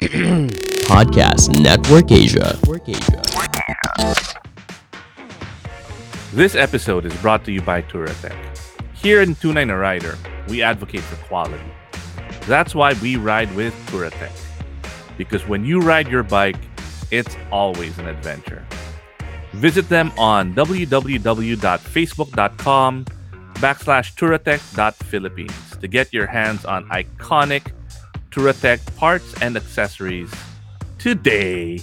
Podcast Network Asia. This episode is brought to you by Touratech. Here in Tunay na Rider, we advocate for quality. That's why we ride with Touratech. Because when you ride your bike, it's always an adventure. Visit them on www.facebook.com backslash touratech.philippines to get your hands on iconic Touratech parts and accessories today.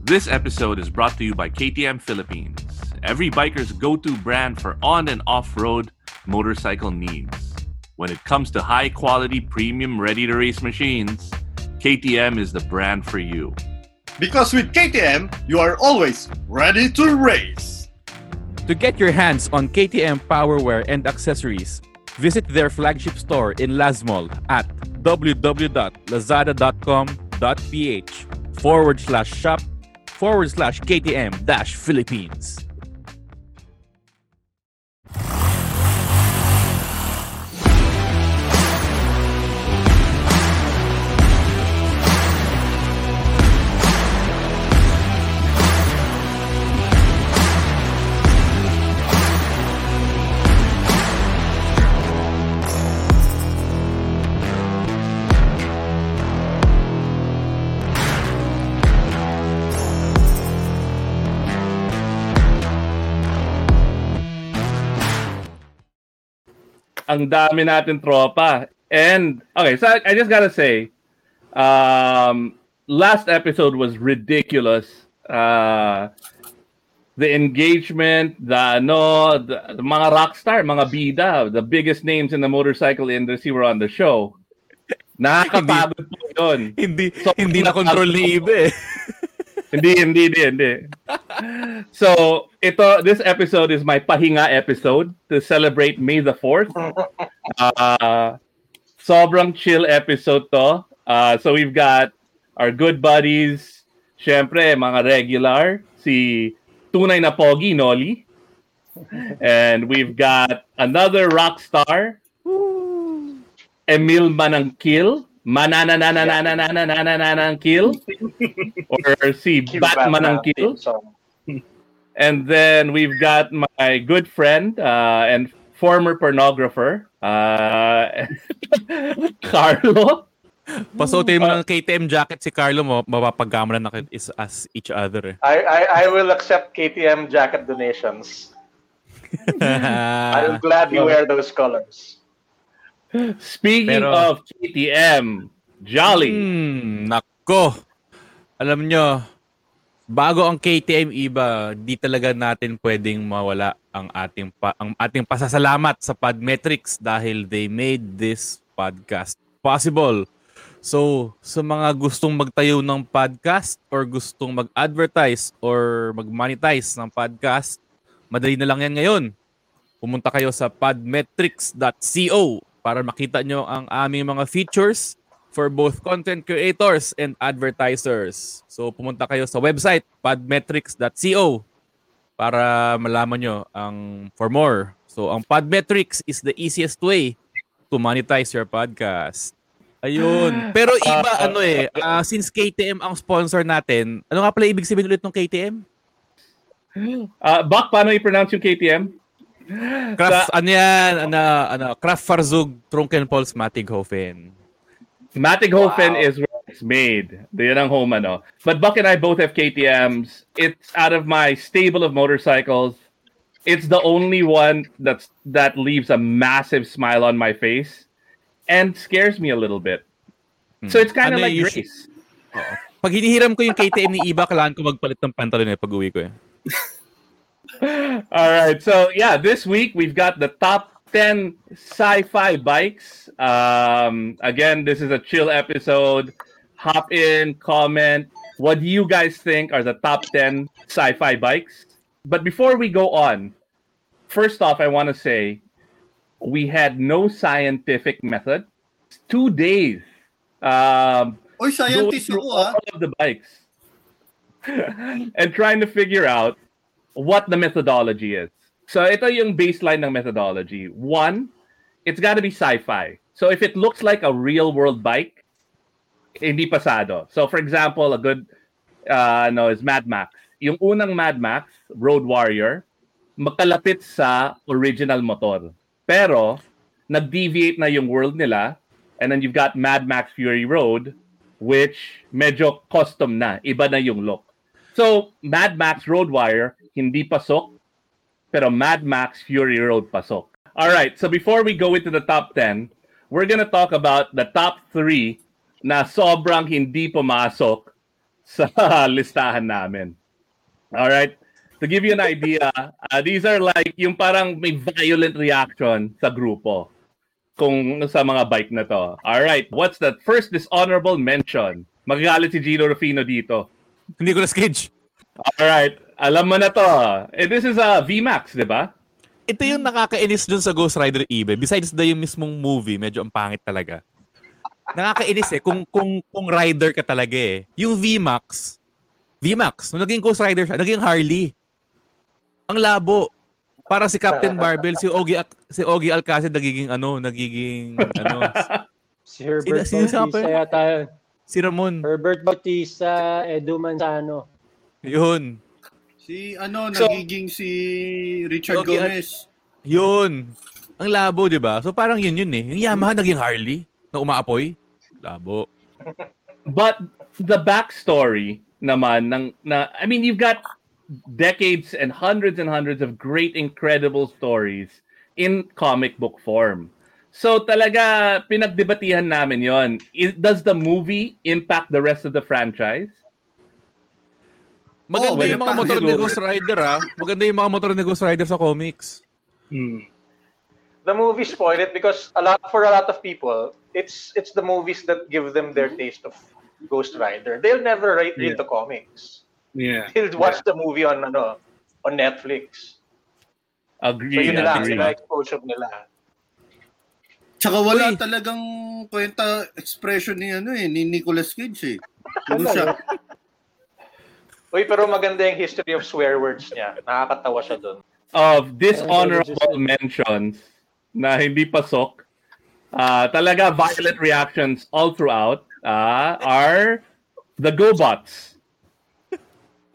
This episode is brought to you by KTM Philippines, every biker's go to brand for on and off road motorcycle needs. When it comes to high quality, premium, ready to race machines, KTM is the brand for you. Because with KTM, you are always ready to race. To get your hands on KTM Powerwear and accessories, visit their flagship store in Lazmall at www.lazada.com.ph forward slash shop forward slash KTM Philippines. Ang dami natin tropa. And okay, so I, I just gotta say, um, last episode was ridiculous. Uh, the engagement, the no, the, the mga rock star, mga bida, the biggest names in the motorcycle industry were on the show. Nakakapagod po yun. Hindi So, hindi na control ni Ibe. Hindi, hindi, hindi, hindi. So, ito, this episode is my pahinga episode to celebrate May the 4th. Uh, sobrang chill episode to. Uh, so, we've got our good buddies, syempre, mga regular, si Tunay na Pogi, Noli. And we've got another rock star, Emil Manangkil. Mananananananananananangkil. Or si Batman ang kill. And then we've got my good friend uh, and former pornographer, uh, Carlo. Pasuotin mo ng KTM jacket si Carlo mo, mapapagkamalan na is as each other. I, I I will accept KTM jacket donations. I'll gladly wear those colors. Speaking Pero- of KTM, Jolly. Hmm, nako. Alam nyo, bago ang KTM iba, di talaga natin pwedeng mawala ang ating pa, ang ating pasasalamat sa Podmetrics dahil they made this podcast possible. So, sa mga gustong magtayo ng podcast or gustong mag-advertise or mag-monetize ng podcast, madali na lang yan ngayon. Pumunta kayo sa podmetrics.co para makita nyo ang aming mga features for both content creators and advertisers. So pumunta kayo sa website podmetrics.co para malaman nyo ang for more. So ang Podmetrics is the easiest way to monetize your podcast. Ayun. Pero iba ano eh, ah, since KTM ang sponsor natin, ano nga pala ibig sabihin ulit ng KTM? Uh, Bak, paano i-pronounce yung KTM? Kraft, ano yan? Ano, ano, Kraft Farzug Trunkenpolz Matighofen. Matighofen is where it's made. Yan ang home, ano. But Buck and I both have KTMs. It's out of my stable of motorcycles. It's the only one that's that leaves a massive smile on my face and scares me a little bit. So it's kind of Ano like yung usu- Grace. Pag hinihiram ko yung KTM ni Iba, kailangan ko magpalit ng pantalon eh pag uwi ko eh. All right. So yeah, this week we've got the top 10 sci-fi bikes. Um, again, this is a chill episode. Hop in, comment. What do you guys think are the top 10 sci-fi bikes? But before we go on, first off, I want to say we had no scientific method. It's Two days um, Oy, scientist ah. all of the bikes and trying to figure out what the methodology is. So ito yung baseline ng methodology. One, it's got to be sci-fi. So if it looks like a real world bike, hindi pasado. So for example, a good uh, no is Mad Max. Yung unang Mad Max, Road Warrior, makalapit sa original motor. Pero nag-deviate na yung world nila and then you've got Mad Max Fury Road which medyo custom na, iba na yung look. So, Mad Max Road Warrior hindi pasok pero Mad Max Fury Road pasok. All right, so before we go into the top 10, we're gonna talk about the top 3 na sobrang hindi pumasok sa listahan namin. All right. To give you an idea, uh, these are like yung parang may violent reaction sa grupo kung sa mga bike na to. All right. What's that? First dishonorable mention. Magagalit si Gino Rufino dito. Na sketch. All right. Alam mo na to. Eh, this is a VMAX, di ba? Ito yung nakakainis dun sa Ghost Rider eBay. Besides the yung mismong movie, medyo ang pangit talaga. Nakakainis eh kung kung kung rider ka talaga eh. Yung VMAX, VMAX, nung naging Ghost Rider siya, naging Harley. Ang labo. Para si Captain Barbell, si Ogie si Ogie Alcacid nagiging ano, nagiging ano, Si Herbert sa Bautista yata si Ramon. Herbert Bautista, Edu Manzano. Yun. Si ano, So- nagiging si Richard Okay, Gomez. Yun. Ang labo, 'di ba? So parang yun yun eh. Yung Yamaha naging Harley na umaapoy. Labo. But the backstory naman ng na I mean you've got decades and hundreds and hundreds of great incredible stories in comic book form. So talaga pinagdebatihan namin 'yon. Does the movie impact the rest of the franchise? Maganda Oh, yung mga motor ni. Ghost Rider ah. Maganda yung mga motor ni Ghost Rider sa comics. The movie spoiled it because a lot for a lot of people, it's it's the movies that give them their taste of Ghost Rider. They'll never read, read the comics. Yeah. They'll watch the movie on ano on Netflix. So Agree. yun lang, agree. yun lang exposure nila. Tsaka wala Uy. talagang kwenta expression ni ano eh, ni Nicolas Cage eh. Ano siya? Uy, pero maganda yung history of swear words niya. Nakakatawa siya doon. Of dishonorable mentions na hindi pasok, uh, talaga violent reactions all throughout uh, are the GoBots.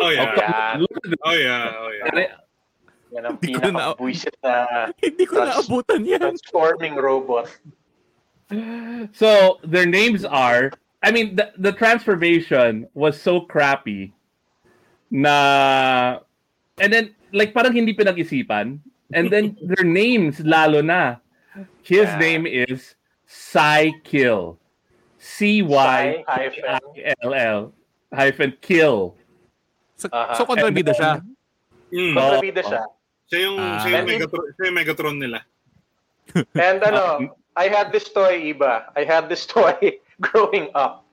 Oh yeah. Okay, Yeah. Oh yeah. Oh yeah. Yan ang Hindi ko na- pinaka-buisit na Hindi ko Trans- naabutan yan. transforming robot. So their names are. I mean, the, the transformation was so crappy. Na, and then like parang hindi pinag-isipan. And then their names lalo na. His Yeah. name is Psykill. C Y L L hyphen kill. So, Aha. so kontrabida siya. Mm. Kontrabida siya. Siya yung, siya yung And- Megatron, siya yung Megatron nila. And ano, I had this toy, Iba. I had this toy growing up.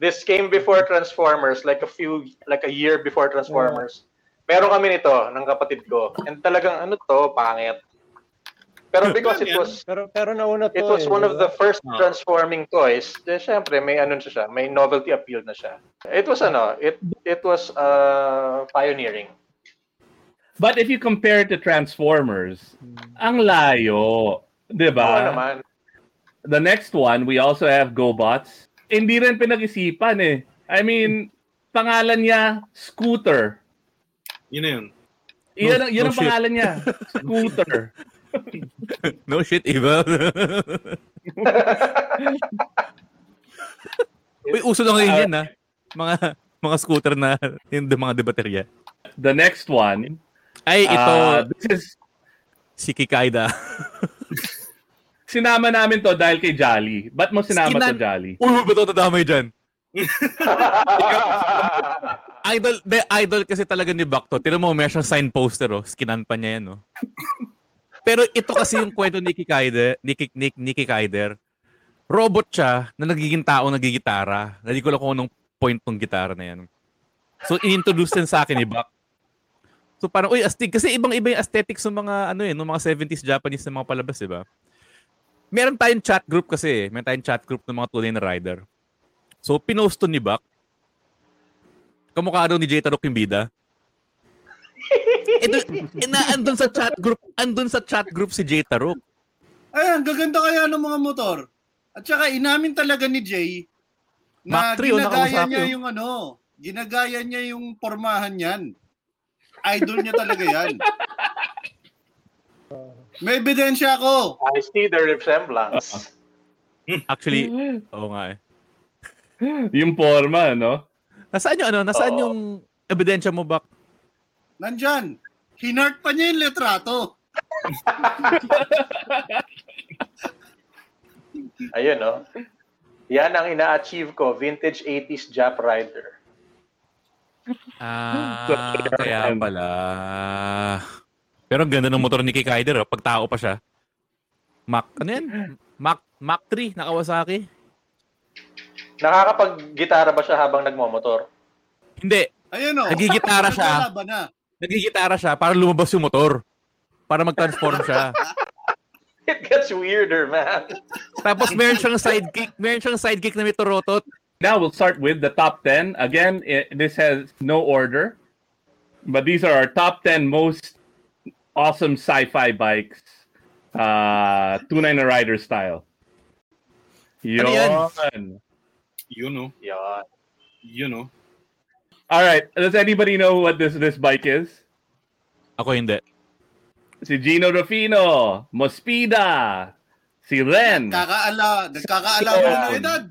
This came before Transformers, like a few, like a year before Transformers. Meron kami nito ng kapatid ko. And talagang ano to, pangit. Pero because it was Pero pero nauna to it was eh, one di of ba? the first Ah. transforming toys. Eh, syempre, may ano siya, may novelty appeal na siya. It was ano, it it was uh, pioneering. But if you compare it to Transformers, ang layo. Diba? Oo naman. The next one, we also have GoBots. Hindi rin pinag-isipan eh. I mean, pangalan niya, Scooter. Yun na yun. Yun, No- ang- yun no ang shit. pangalan niya. Scooter. No shit, Iba. Uy, uso na ngayon yan, ha? Mga, mga scooter na yung mga debaterya. The next one, Ay, ito, uh, this is, si Kikaida. sinama namin to dahil kay Jolly. Ba't mo sinama Skinan- to Jolly? Uy, ba't ito nadamay dyan? Idol, de, idol kasi talaga ni Bakto. Tira mo, meron siyang sign poster, oh. Skinan pa niya yan, oh. Pero ito kasi yung kwento ni Kikaider, ni, Kik- ni, ni Kikaider. Robot siya na nagiging tao nagigitara. Hindi ko lang kung anong point ng gitara na yan. So, inintroduce din sa akin ni Bak. So, parang, uy, astig. Kasi ibang-iba yung aesthetics ng mga, ano eh, ng mga 70s Japanese na mga palabas, di ba? Meron tayong chat group kasi eh. Meron tayong chat group ng mga tunay na rider. So, pinost to ni Bak. Kamukha daw ni Jay Tarok yung bida. Ito, eh, na, andun sa chat group, andun sa chat group si Jay Tarok. Ay, ang gaganda kaya ng mga motor. At saka inamin talaga ni Jay na Mach 3, oh, ginagaya niya yung ano, ginagaya niya yung pormahan niyan. Idol niya talaga yan. May ebidensya ako. I see the resemblance. Actually, oo nga eh. Yung forma, no? Nasaan yung ano? Nasaan Oo. yung ebidensya mo, Bak? Nandyan. Hinart pa niya yung letrato. Ayun, no? Yan ang ina-achieve ko, vintage 80s Jap Rider. Ah, kaya pala. Pero ang ganda ng motor ni Kikaider, oh. pag tao pa siya. Mac, ano yan? Mac, Mac 3 na Kawasaki. Nakakapag-gitara ba siya habang nagmomotor? Hindi, Ayun o. Nagigitara siya. Na. nagigitara siya para lumabas yung motor. Para mag-transform siya. It gets weirder, man. Tapos meron siyang sidekick, meron siyang sidekick na may turotot. Now we'll start with the top 10. Again, i this has no order, but these are our top 10 most awesome sci-fi bikes, uh, 29 Rider style. Ano yan? Yon. You know. Yan. You know. All right. Does anybody know what this this bike is? Ako hindi. Si Gino Rufino, Mospida, si Ren. Kakaala, nagkakaalaman na ng edad.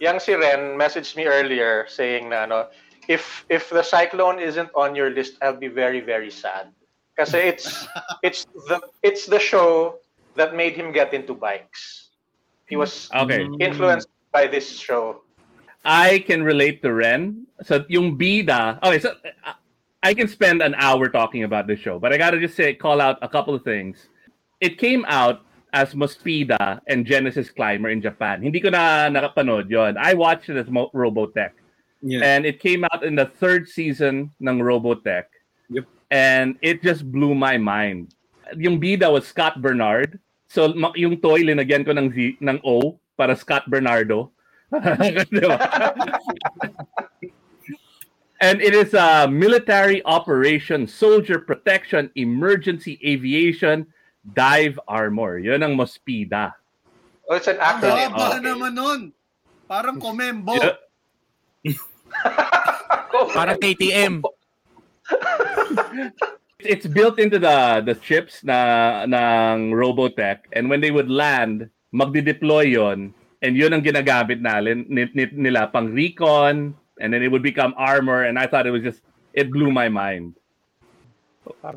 Yang si Ren messaged me earlier saying na ano, if if the Cyclone isn't on your list, I'll be very very sad. Kasi it's it's the it's the show that made him get into bikes. He was Okay. influenced by this show. I can relate to Ren. So yung bida. Okay, so uh, I can spend an hour talking about this show, but I gotta just say call out a couple of things. It came out as Mospida and Genesis Climber in Japan. Hindi ko na nakapanood yon. I watched it as Mo- Robotech. Yeah. And it came out in the third season ng Robotech. Yep. And it just blew my mind. Yung bida was Scott Bernard. So ma- yung toy linagyan ko ng Z, ng O para Scott Bernardo. And it is a military operation, soldier protection, emergency aviation, dive armor. Yun ang Mospida. Oh, it's an Ang acronym. haba Okay. naman nun. Parang komembo. Yeah. Parang KTM. It's built into the the chips na ng Robotech and when they would land, magdi-deploy yon and yun ang ginagamit natin ni, ni- nila pang recon and then it would become armor and I thought it was just it blew my mind.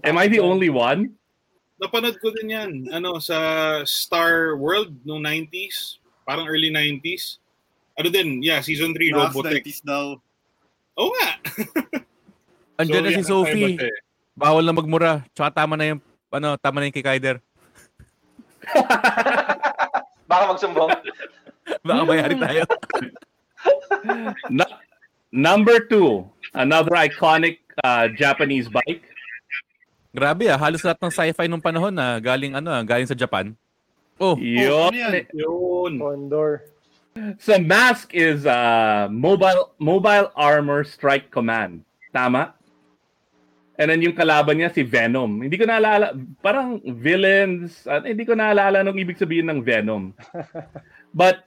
Am I the only one? Napanood ko din yan. Ano, sa Star World no 90s. Parang early 90s. Ano din, yeah, season 3, Last Robotech. 90s daw. Oo nga. Andiyan na So, si yeah, Sophie. eh. Bawal na magmura. Tsaka tama na yung, ano, tama na yung Kikaider. Baka magsumbong. Baka mayari tayo. Nu- number two, another iconic uh, Japanese bike. Grabe ah, halos lahat ng sci-fi nung panahon na galing ano, ah, galing sa Japan. Oh, Yun. ano yan? Yun. Condor. So mask is uh, mobile mobile armor strike command. Tama? And then yung kalaban niya si Venom. Hindi ko naalala, parang villains, uh, hindi ko naalala nung ibig sabihin ng Venom. But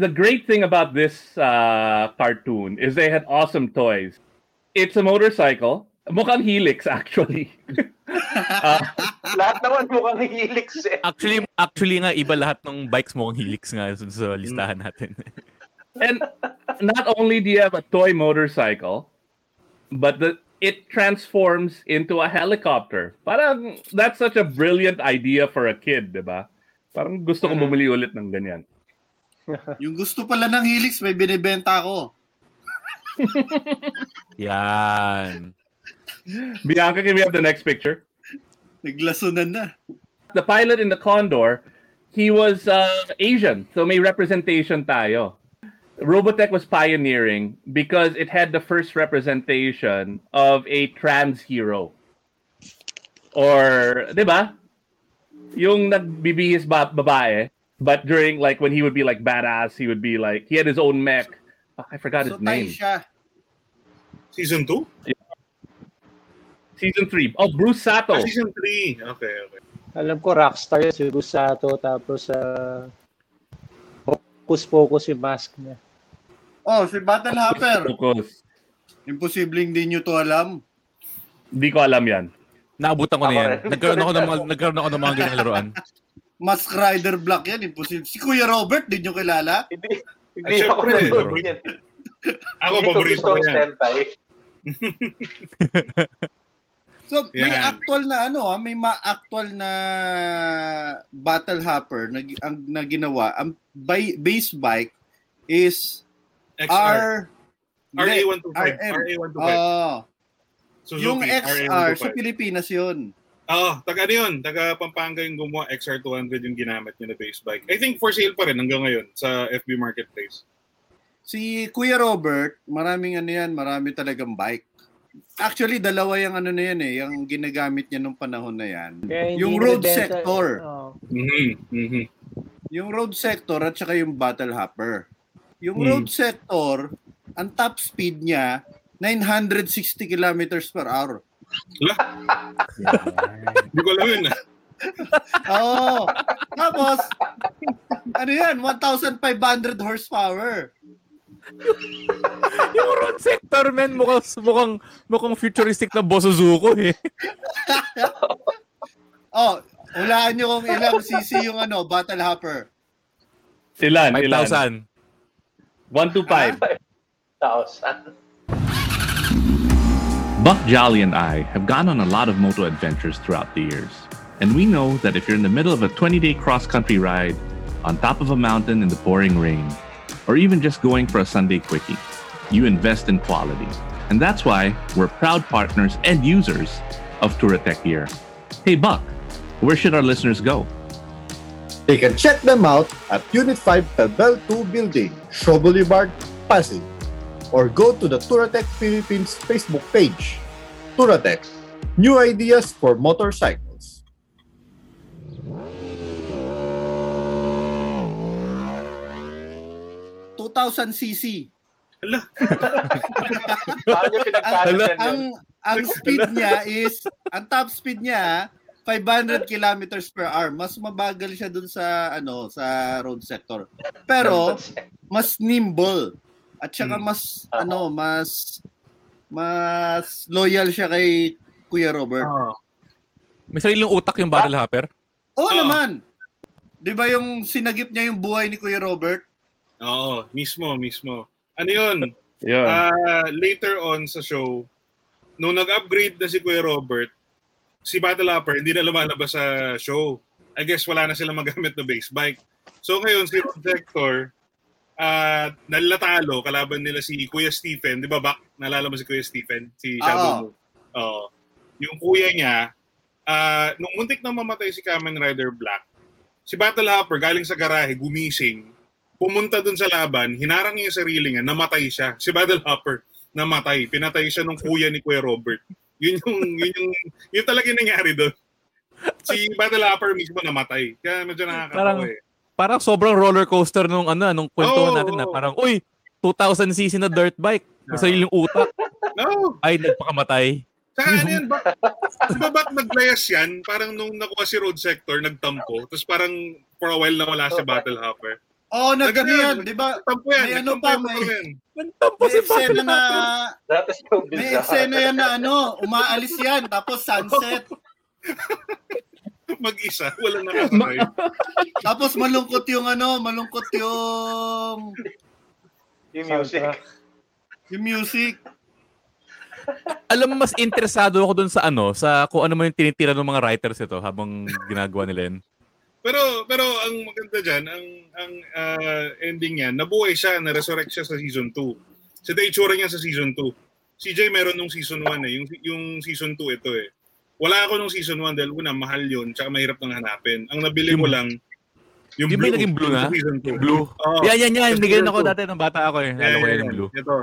the great thing about this uh, cartoon is they had awesome toys. It's a motorcycle. Mukhang Helix actually. Uh, Lahat naman mukhang helix eh. actually actually nga iba lahat ng bikes mo ang Helix nga sa, sa listahan natin. and not only do you have a toy motorcycle, but the it transforms into a helicopter. Parang that's such a brilliant idea for a kid, 'di ba? Parang gusto ko bumili ulit ng ganyan. Yung gusto pala ng Helix, may binibenta ako. Yan. Bianca, can we have the next picture? Naglasunan na. The pilot in the Condor, he was uh, Asian, so may representation tayo. Robotech was pioneering because it had the first representation of a trans hero. Or, di ba? Yung nagbibihis ba- babae, but during, like, when he would be, like, badass, he would be, like, he had his own mech. Ah, I forgot So his name. siya. Season 2? Season 3. Oh, Bruce Sato. Ah, season 3. Okay, okay. Alam ko, rockstar yun, si Rusato, tapos uh, focus-focus yung mask niya. Oh, si Battle Hopper. Focus. Imposibleng di nyo to alam. Hindi ko alam yan. Naabutan ko na yan. Nagkaroon ako ng mga, nagkaroon ako ng mga ganyan laruan. Mask Rider Black yan, imposible. Si Kuya Robert, di nyo kilala? Hindi, hindi ako nanonood yan. Ako, Hindi ko paborito ko yan. So, may actual na ano, ah, may ma-actual na Battle Hopper na, ang, na ginawa. Ang bi- base bike is XR. R... Hindi, RA125. RM. RA125. Oh, Suzuki, yung XR sa RA125. Pilipinas yun. Oo, taga ano yun? Taga Pampanga yung gumawa. XR200 yung ginamit niya na base bike. I think for sale pa rin hanggang ngayon sa FB Marketplace. Si Kuya Robert, maraming ano yan, marami talagang bike. Actually, dalawa yung ano na yan eh, yung ginagamit niya nung panahon na yan. Kaya Yung road sector. Oo. Mhm. Mhm. Yung road sector at saka yung battle hopper. Yung Hmm. road sector, ang top speed niya, 960 kilometers per hour. Hindi ko alam yun. ah. Oo. Tapos, ano yan, 1,500 horsepower. yung road sector, man, mukhang, mukhang, mukhang futuristic na Bosozuko eh. Oh, hulaan nyo kung ilang cc yung ano, battle hopper. Ilan? Ilan? 5,000. 1 to 5. Thousand. Buck Jolly and I have gone on a lot of moto adventures throughout the years. And we know that if you're in the middle of a 20 day cross country ride, on top of a mountain in the pouring rain, or even just going for a Sunday quickie, you invest in quality. And that's why we're proud partners and users of Touratech gear. Hey, Buck, where should our listeners go? They can check them out at Unit 5 Pebble 2 Building, Shaw Boulevard, Pasig. Or go to the Touratech Philippines Facebook page. Touratech, new ideas for motorcycles. 2,000 cc. Hala. Ang ang speed niya is, ang top speed niya, 500 kilometers per hour. Mas mabagal siya dun sa ano sa road sector. Pero mas nimble at saka Hmm. mas ano mas mas loyal siya kay Kuya Robert. Oo. May sariling utak yung Battle Hopper. Oo Oo. naman. 'Di ba yung sinagip niya yung buhay ni Kuya Robert? Oo, mismo, mismo. Ano yun? Yun. Ah, later on sa show, nung nag-upgrade na si Kuya Robert, si Battle Hopper hindi na lumalabas sa show. I guess wala na silang magamit na base bike. So ngayon, si Road Sector, ah nalatalo, kalaban nila si Kuya Stephen. Di ba, Bak? Nalala mo si Kuya Stephen? Si Shadow Oo. Oo. Yung kuya niya, ah nung muntik na mamatay si Kamen Rider Black, si Battle Hopper galing sa garahe, gumising, pumunta dun sa laban, hinarang niya yung sarili niya, namatay siya. Si Battle Hopper, namatay. Pinatay siya nung kuya ni Kuya Robert. Yun yung, yun yung, yun talaga yung nangyari doon. Si Battle Hopper mismo namatay. Kaya medyo nakakatawa Parang- eh. Parang sobrang roller coaster nung ano, nung kwentuhan Oo, natin na parang, uy, 2,000cc na dirt bike. May sariling utak. No! Ay, nagpakamatay. Saka ano yan, ba, di ba ba't naglayas yan? Parang nung nakuha si Road Sector, nagtampo. Tapos parang for a while nawala si Battle Hopper. Oo, oh, yan. 'di ba? Tampo yan. May ano pa, may-. Nagtampo May si eksena Battle na. That is so may bizarre. eksena yan na ano, umaalis yan tapos sunset. Mag-isa. Walang nakasakay. Tapos malungkot yung ano, malungkot yung Yung music. Yung music. Alam mo, mas interesado ako dun sa ano, sa kung ano man yung tinitira ng mga writers ito habang ginagawa nila yun. Pero pero ang maganda diyan, ang ang ah, ending niya, nabuhay siya, na-resurrect siya sa season 2. Sa so, itsura niya sa season 2. CJ meron nung season 1 eh, yung yung season 2 ito eh. Wala ako nung season 1 dahil una mahal 'yun, tsaka mahirap nang hanapin. Ang nabili ko lang yung Di ba yung naging blue na? sa season 2. Yung blue. Oo. yan, yan, yan. Season ako two. dati ng bata ako eh. Yeah, ko yan yung blue. Ito.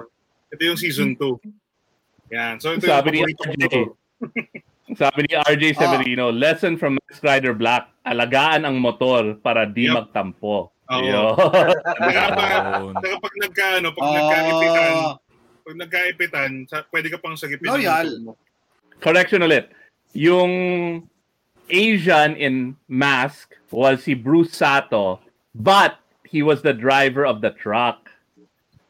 Ito yung season 2. Yan. So ito Sabi yung paborito RJ. ko. Sabi ni RJ Severino, lesson from Max Rider Black, alagaan ang motor para di Yup. magtampo. Oo. Yun. Saka pag, Yun. saka pag nagkaano, pag nagkaipitan, Oh, pag nagkaipitan, sa, pwede ka pang sagipin. Loyal. mo. Correction ulit. Yung Asian in mask was si Bruce Sato, but he was the driver of the truck.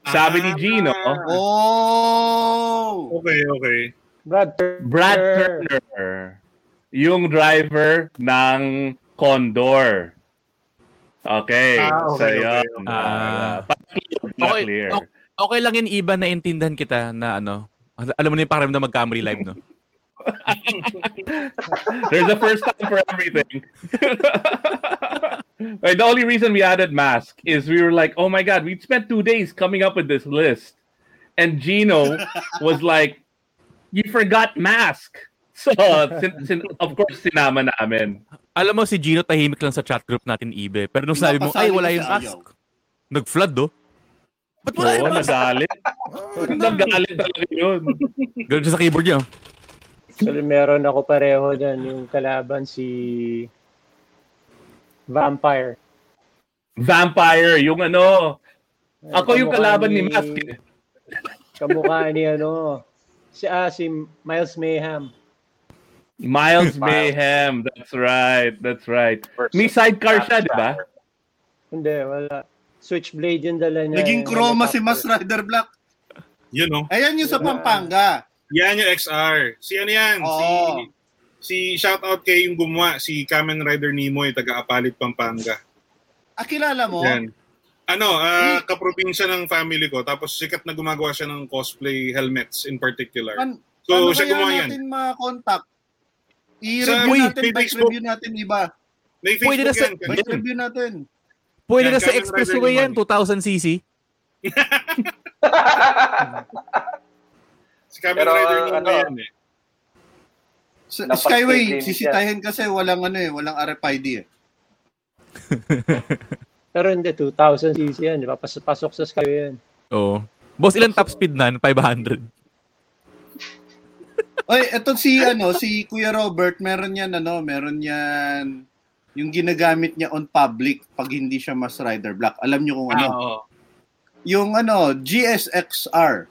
Sabi ni Gino, Oh! Okay, okay. Brad Turner. Brad Turner, yung driver ng Condor. Okay. Ah, okay, so, okay, yun. okay. Ah. Okay, pa-clear. okay, okay lang yun, Iba, na intindihan kita na ano, alam mo na yung pakiramdam mag-Camry live, no? There's a first time for everything. Right, the only reason we added mask is we were like, oh my god, we spent two days coming up with this list, and Gino was like, you forgot mask. So, sin- sin- of course, sinama namin. Alam mo, si Gino tahimik lang sa chat group natin, Ibe. Pero nung sabi mo, ay, wala yung mask. Nag-flood, do? Ba't wala yung mask? nagalit. nagalit talaga yun. Ganun siya sa keyboard niya. Actually, meron ako pareho dyan. Yung kalaban si Vampire. Vampire, yung ano. Ako yung kalaban ni Mask. eh. Kamukha ni ano, si, ah, si Miles Mayhem. Miles Mayhem. That's right. That's right. May sidecar siya, di ba? Hindi, wala. Switchblade yung dala niya. Naging yung chroma si. Mas Rider Black. Yun, no? Ayan yung sa Pampanga. Yan yung XR. Si ano yan? Si, Oo. si shoutout kay yung gumawa, si Kamen Rider Nimoy, taga-Apalit, Pampanga. Ah, kilala mo? Yan. Ano, ah, kaprobinsya ng family ko. Tapos sikat na gumagawa siya ng cosplay helmets in particular. Pan, So, paano siya kaya gumawa yan. natin ma-contact? Sa- I-review Uy, natin, may bike Facebook. review natin iba. May Facebook Pwede na sa- yan. Bike review natin. Pwede Yan, na sa Kamen expressway Rider yan, 2000cc. Si Kamen Pero, Rider ano, Nimoy yan eh. Sa Skyway, limit sisitahin kasi walang ano eh, walang RFID eh. Pero hindi, 2,000 cc yan. Di ba? Pas- pasok sa Skyway yan. Oo. Boss, ilan top speed na? 500. Oy, eto si ano, si Kuya Robert, meron yan ano, meron yan yung ginagamit niya on public pag hindi siya mas rider black. Alam niyo kung ano? Ah, oo. Yung ano, GSXR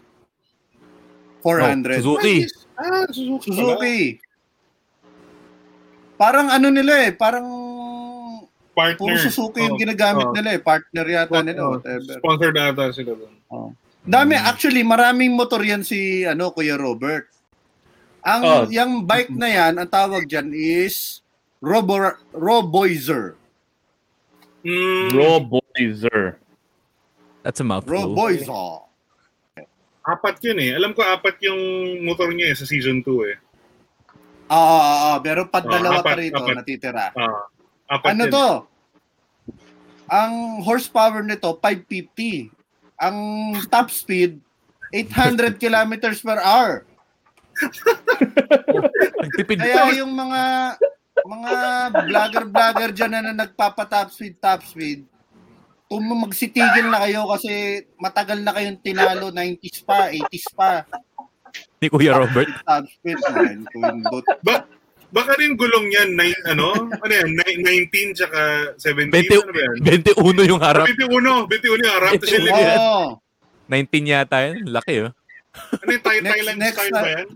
400. Oh, Suzuki. Ah, Suzuki. Suzuki. Parang ano nila eh, parang Partner. puro Suzuki yung Oh, ginagamit oh. nila eh, partner yata Oh, nila, oh. whatever. Sponsored ata sila doon. Dami, actually, maraming motor yan si ano, Kuya Robert. Ang Oh. yung bike na yan, ang tawag diyan is Robo Roboizer. Mm, Roboizer. That's a mouthful. Roboizer. apat yun eh. Alam ko apat yung motor niya eh, sa season 2 eh. Ah, ah, pero pa dalawa apat, pa rito apat. natitira. Ah, apat Ano yun. to? Ang horsepower nito 550. Ang top speed 800 kilometers per hour. Kaya yung mga mga vlogger-vlogger dyan na, na nagpapa-top speed, top speed, tum magsitigil na kayo kasi matagal na kayong tinalo, 90s pa, 80s pa. ni Kuya Robert. Top speed, man. Kundot. Ba- baka rin gulong yan, nine, ano? Ano yan? Nine- 19 tsaka 17? 20, Ano ba yan? 21 yung harap. 21, 21 yung harap. Tapos yung 21. likod. Oo. 19 yata yun. Laki oh. Ano yung Thai- Next- Thailand next style na- ba yan?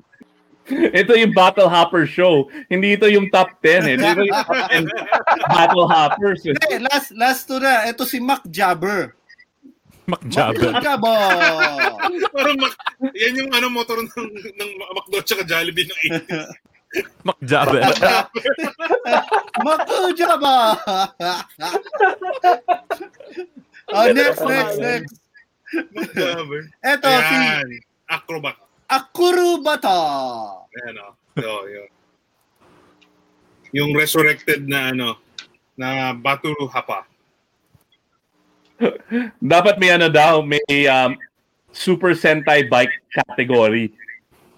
Ito yung Battle Hopper show. Hindi ito yung top 10 eh. Dito yung top 10 Battle Hoppers. eh. Eh, last, last to na. Ito si Mac Jabber. Makjabber. Jabber. Parang mak- yan yung ano motor ng, ng McDo tsaka Jollibee ng 80s. Makjabber. Mac Jabber. oh, next, next, next. Ito si. Acrobat. Akurubata. Ayan o. Oh. yun. Yung resurrected na ano, na Batu Hapa. Dapat may ano daw, may um, Super Sentai bike category.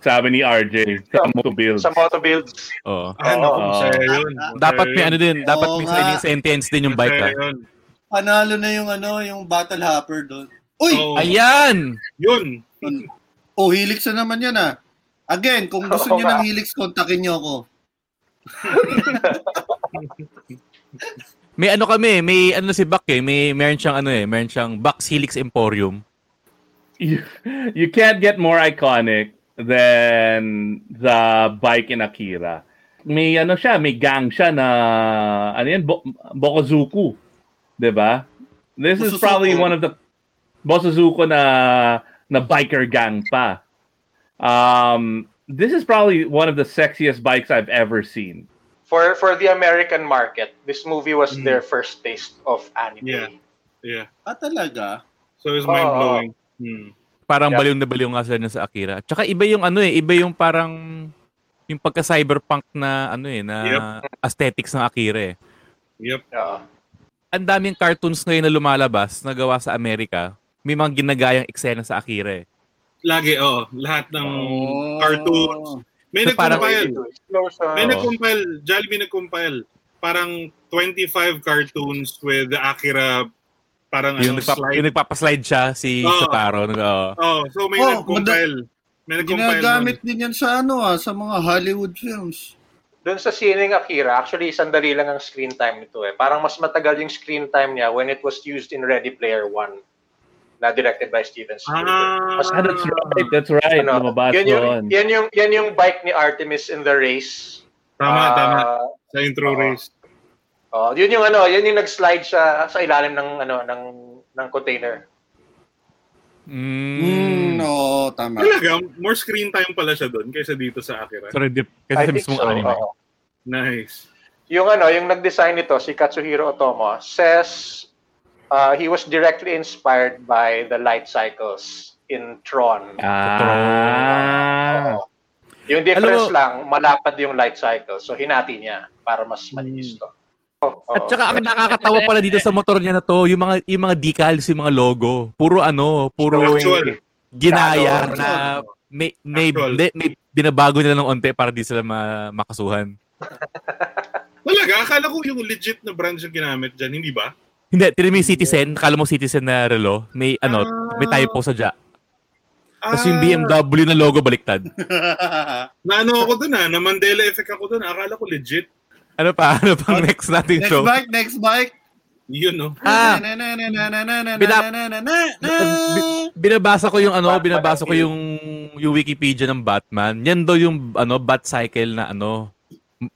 Sabi ni RJ sa Motobuild. Sa Moto Builds. Oo. Ano? Oh, masaya yun. Dapat may ano din, dapat Oo may nga. sliding sentence din yung bike Masaya ah. yun. Panalo na yung ano, yung battle hopper doon. Uy! Oh, Ayan! Yun. Oh, Helix na naman yan ah. Again, kung gusto Oo niyo ng Helix, kontakin niyo ako. May ano kami, may ano si Bak eh, may meron siyang ano eh, meron siyang Bucks Helix Emporium. You, you can't get more iconic than the bike in Akira. may ano siya, may gang siya na ano yan, Bo- Bokozuku. 'Di ba? This is Bosozuku. probably one of the Bosozuku na na biker gang pa. Um, this is probably one of the sexiest bikes I've ever seen. For for the American market, this movie was Mm. their first taste of anime. Yeah. Yeah. Ah, talaga? So it's Oo. mind-blowing. Hmm. Parang Yeah. baliw na baliw nga sila sa Akira. Tsaka iba yung ano eh, iba yung parang yung pagka-cyberpunk na ano eh, na aesthetics ng Akira eh. Yep. Oo. Ang daming cartoons ngayon na lumalabas na gawa sa Amerika, may mga ginagayang eksena sa Akira eh. Lagi, oh. Lahat ng Oh. cartoons. May So, nag-compile. May nag-compile. Jollibee nag-compile. Parang 25 cartoons with the Akira parang Yung, ano, nagpap- slide. yung nagpapaslide siya si Oo. Shotaro. Nag, oo. Oh, so may Oh, nag-compile. May nag-compile. Ginagamit nun. din yan sa ano ah, sa mga Hollywood films. Doon sa sining Akira, actually, sandali lang ang screen time nito eh. Parang mas matagal yung screen time niya when it was used in Ready Player One na directed by Steven Spielberg. Ah, Ah, that's right. That's right. Ano, Lumabas yan, yung, yan, yung, yan yung bike ni Artemis in the race. Tama, Ah, tama. Sa intro oo. race. Oh, yun yung ano, yan yung nag-slide siya sa ilalim ng ano ng ng container. Mm. Hmm, oo, tama. Talaga, more screen time pala siya doon kaysa dito sa Akira. Sorry, dip. Kasi sa mismong anime. oo. Nice. Yung ano, yung nag-design nito si Katsuhiro Otomo says uh, he was directly inspired by the light cycles in Tron. Ah. Oo. Yung difference mo- lang, malapad yung light cycle. So hinati niya para mas Hmm. malinis to. Oo. At saka ang nakakatawa pala dito sa motor niya na to, yung mga yung mga decals, yung mga logo, puro ano, puro Actual. ginaya Actual. na may may, may, may binabago nila ng onte para di sila ma- makasuhan. Talaga, akala ko yung legit na branch yung ginamit dyan, hindi ba? Hindi, tinan mo yung Citizen, kala mo Citizen na relo, may ano, may typo sa ja. Tapos yung BMW na logo baliktad. Na ano ako dun ah, na Mandela effect ako dun. Akala ko legit. Ano pa? Ano pang next nating next show? bike, next bike. Yun no. Ah, binabasa ko yung ano, binabasa ko yung yung Wikipedia ng Batman. Yan daw yung ano, Bat Cycle na ano,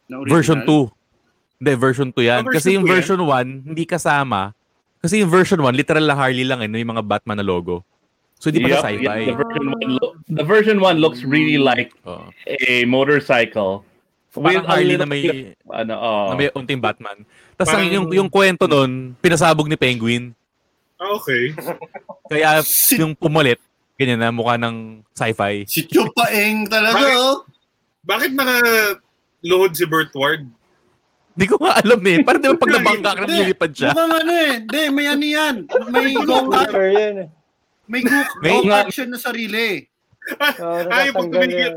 Na version original. 2. Hindi, version 2 yan. Ah, Kasi yung 2 yan? version 1, hindi kasama. Kasi yung version 1, literal na Harley lang eh, no, yung mga Batman na logo. So, hindi pa Yup, sa yeah, sci-fi. the version one lo- the version one looks really like Oo. a motorcycle. Parang With Harley na may, ano, oh. na may unting Batman. Tapos ang Parang- yung, yung kwento nun, pinasabog ni Penguin. Ah, okay. Kaya Si, yung pumalit, ganyan na, mukha ng sci-fi. si Chupaeng talaga, Bakit? oh. Bakit naka-load si Burt Ward? Hindi ko nga alam eh. Parang di ba pag nabangga ka, nilipad siya. Mukhang ano eh. Hindi, may ano yan. May eh. May go- May- go-kart siya na sarili. Oo, Ay, pag tumigil.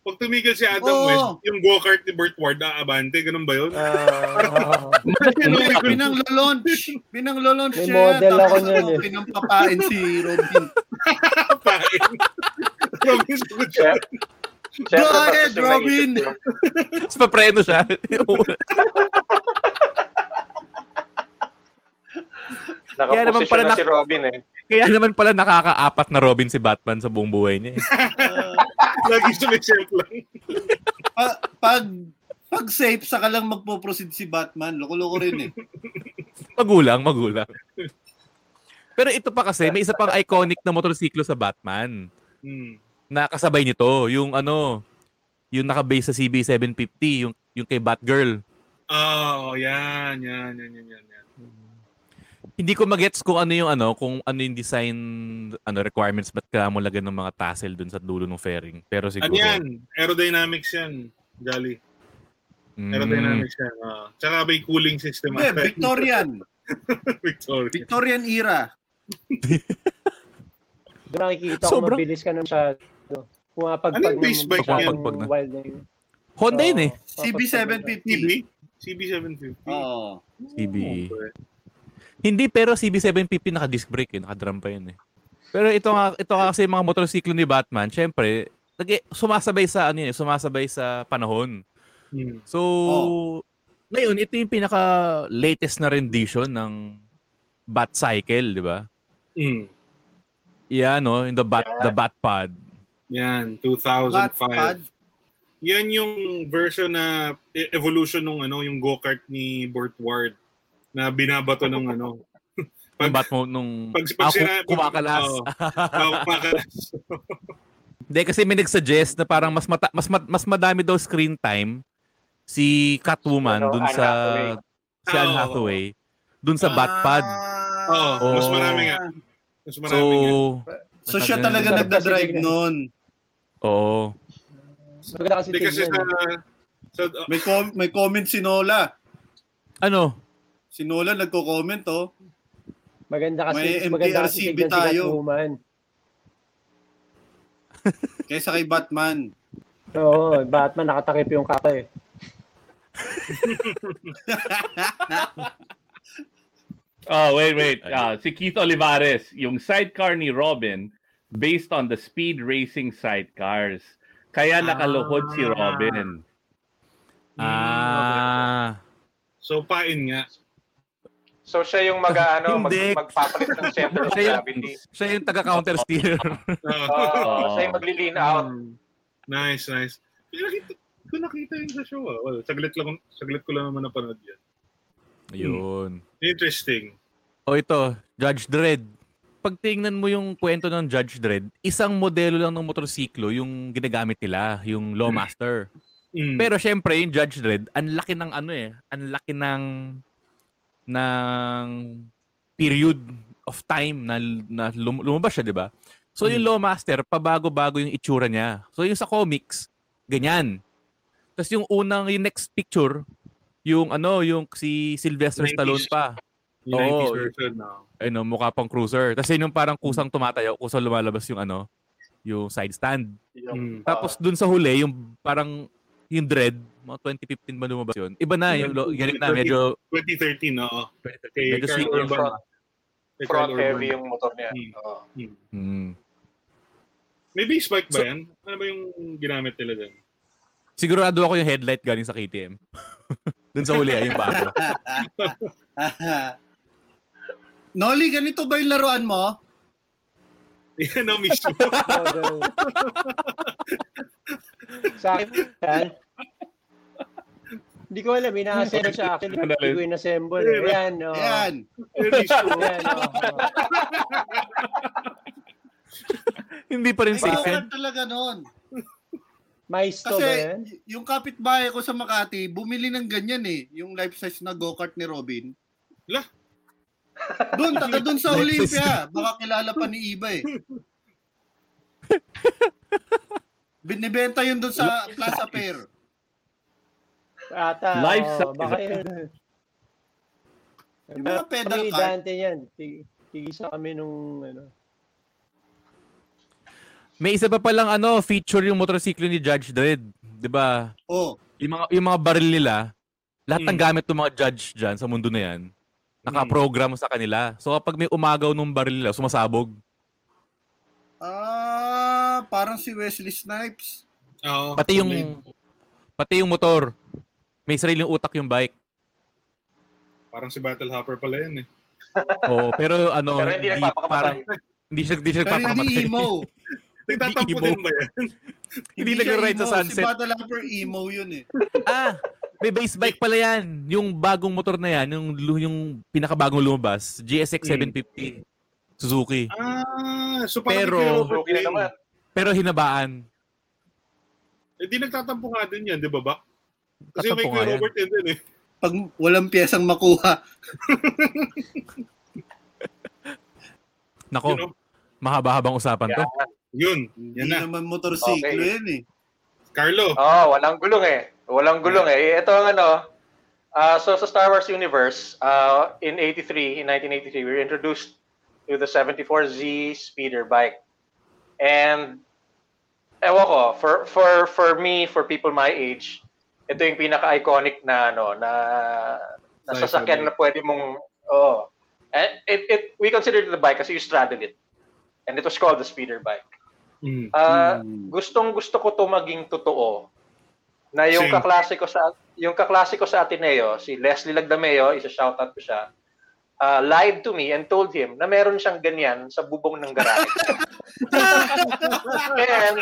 Pag, tumigil si Adam Oo. West, yung go-kart ni Burt Ward, aabante, ganun ba yun? Ah, oo. Hindi, pinang-launch. Pinang-launch May siya. model ako ano, eh. Pinampapain si Robin. Pain. Robin Hood. Siyempre, Go basta ahead, yung Robin! Tapos papreno siya. Kaya naman pala na si Robin eh. Kaya naman pala nakakaapat na Robin si Batman sa buong buhay niya. eh. Lagi sumiself lang. Pa- pag pag safe, saka lang magpo-proceed si Batman. Loko-loko rin eh. Magulang, magulang. Pero ito pa kasi, may isa pang iconic na motorsiklo sa Batman Hmm. na kasabay nito. Yung ano, yung nakabase sa CB750, yung, yung kay Batgirl. Oh, yan, yan, yan, yan, yan. yan. Hindi ko magets kung ano yung ano, kung ano yung design ano requirements ba't kailangan mo lagyan ng mga tassel dun sa dulo ng fairing. Pero siguro. Ano yan? Aerodynamics yan. Jolly. Mm, Aerodynamics yan. ah. Tsaka may cooling system. Hindi, ata. Victorian. Victoria. Victorian era. Doon nakikita ko Sobrang- mabilis ka na masyado. Pumapagpag Ano yung base bike niya? Pumapagpag na. wild na yun. Honda yun eh. Oo, CB750. CB? CB750. Oo. CB. Hindi, pero CB750 naka-disc brake eh. Naka-drum pa yun eh. Pero ito nga, ito nga kasi mga motorsiklo ni Batman, syempre, nag sumasabay sa ano yun, eh, sumasabay sa panahon. Hmm. So, ngayon, ito yung pinaka latest na rendition ng Bat Cycle, di ba? Hmm. Yeah, no, in the Bat the Bat Pod. Yan, Batpad. 2005. yan yung version na e- evolution nung ano, yung go-kart ni Burt Ward na binabato ng ano. Yung bat mo nung Pag, pag ah, kum- kumakalas. Oo, kumakalas. Hindi kasi may nag-suggest na parang mas mata- mas ma- mas madami daw screen time si Catwoman Ano, dun sa Hathaway. si Anne. Hathaway dun sa Batpad. Oo, mas Oo. marami nga. Mas So, marami nga. So siya Mas talaga nagda-drive nun. Oo. Maganda kasi kasi sa, sa May com- may comment si Nola. Ano? Si Nola nagko-comment oh. Maganda kasi, May maganda kasi MTRCB tignan si tayo. Catwoman. Kaysa kay Batman. Oo, Batman nakatakip yung kapa eh. Oh, wait, wait. Ah, si Keith Olivares, yung sidecar ni Robin based on the speed racing sidecars. Kaya nakaluhod si Robin. Ah. So, pain nga. So siya yung mag ano, mag, magpapalit ng center of Siya yung, gravity. siya yung taga-counter steer. Oo. Siya yung magli-lean out. nice, nice. Pero nakita, ko nakita yun sa show. Ah. Well, saglit, lang, saglit ko lang naman napanood yan. Yun. Interesting. O ito, Judge Dredd. Pag tingnan mo yung kwento ng Judge Dredd, isang modelo lang ng motorsiklo yung ginagamit nila, yung Lawmaster. Mm. Pero syempre, yung Judge Dredd, ang laki ng ano eh, ang laki ng ng period of time na, na lum- lumabas siya, di ba? So yung Lawmaster, pabago-bago yung itsura niya. So yung sa comics, ganyan. Tapos yung unang, yung next picture, yung ano, yung si Sylvester 90s. Stallone pa. yung Oo. 90s version na. Ano, mukha pang cruiser. Tapos yun yung parang kusang tumatayo, kusang lumalabas yung ano, yung side stand. Yung, Mm. Tapos dun sa huli, yung parang yung Dread, mga 2015 ba lumabas yun? Iba na, yung lo- ganit na, medyo 2013, oo. Kay medyo Carl sweet. yung front, front heavy yung motor niya. Hmm. Oo. Hmm. May base bike ba So- yan? Ano ba yung ginamit nila dun? Sigurado ako yung headlight galing sa KTM. dun sa huli, ah, yung bago. Noli, ganito ba yung laruan mo? Yan ang mismo. Sa akin, yan. Hindi ko alam, ina-assemble siya actually. Hindi ko in-assemble. eh. Ayan, oh. Ayan. Yan mismo. Ayan, oh. Hindi pa rin safe Bawal yan. talaga nun. Maisto ba Kasi yan? y- yung kapitbahay ko sa Makati, bumili ng ganyan eh. Yung life size na go-kart ni Robin. Lah. Doon, taga doon sa Olympia. Baka kilala pa ni Iba eh. Binibenta yun doon sa Plaza Fair. Ata, Life oh, size. baka yun. Yung mga pedal Kami cart. Dante yan. Tig- Tigisa kami nung ano. May isa pa palang ano, feature yung motorsiklo ni Judge Dredd. 'Di ba? Oh, Yung mga, yung mga baril nila, lahat ng Mm. gamit ng mga judge dyan sa mundo na yan, nakaprogram sa kanila. So kapag may umagaw nung baril nila, sumasabog. ah, parang si Wesley Snipes. Oo. Pati yung pati yung motor. May sariling utak yung bike. Parang si Battle Hopper pala yan eh. Oo, pero ano, Pero hindi nagpapakamatay. parang hindi siya hindi siya Pero hindi nagpapakamatay. emo. Nagtatampo din ba yan? Hindi siya nag-ride sa emo. sunset. Si Battle Hopper emo yun eh. Ah, may base bike pala yan. Yung bagong motor na yan, yung lu- yung pinakabagong lumabas, GSX 750 Suzuki. Ah, so parang Pero- Suzuki na naman. Pero hinabaan. Eh di nagtatampo nga din yan, di ba ba? Kasi may Tatampo kay nga yan. Robert din din eh. Pag walang piyesang makuha. Nako, You know? mahaba-habang usapan to. Yun, Hindi yan na. naman motorsiklo Okay. yan eh. Carlo. Oo, walang gulong eh. Walang gulong eh. Ito ang ano, ah, so sa Star Wars universe, uh, in 83, in 1983, we were introduced to the 74Z speeder bike. And ewan ko, for for for me, for people my age, ito yung pinaka-iconic na ano na na sasakyan na pwede mong oh. And it, it we considered it the bike kasi you straddled it. And it was called the speeder bike. Mm. Ah, Hmm. gustong gusto ko to maging totoo na yung Same. kaklase ko sa yung kaklase ko sa Ateneo, si Leslie Lagdameo, isa shoutout ko siya. Uh, lied to me and told him na meron siyang ganyan sa bubong ng garahe. and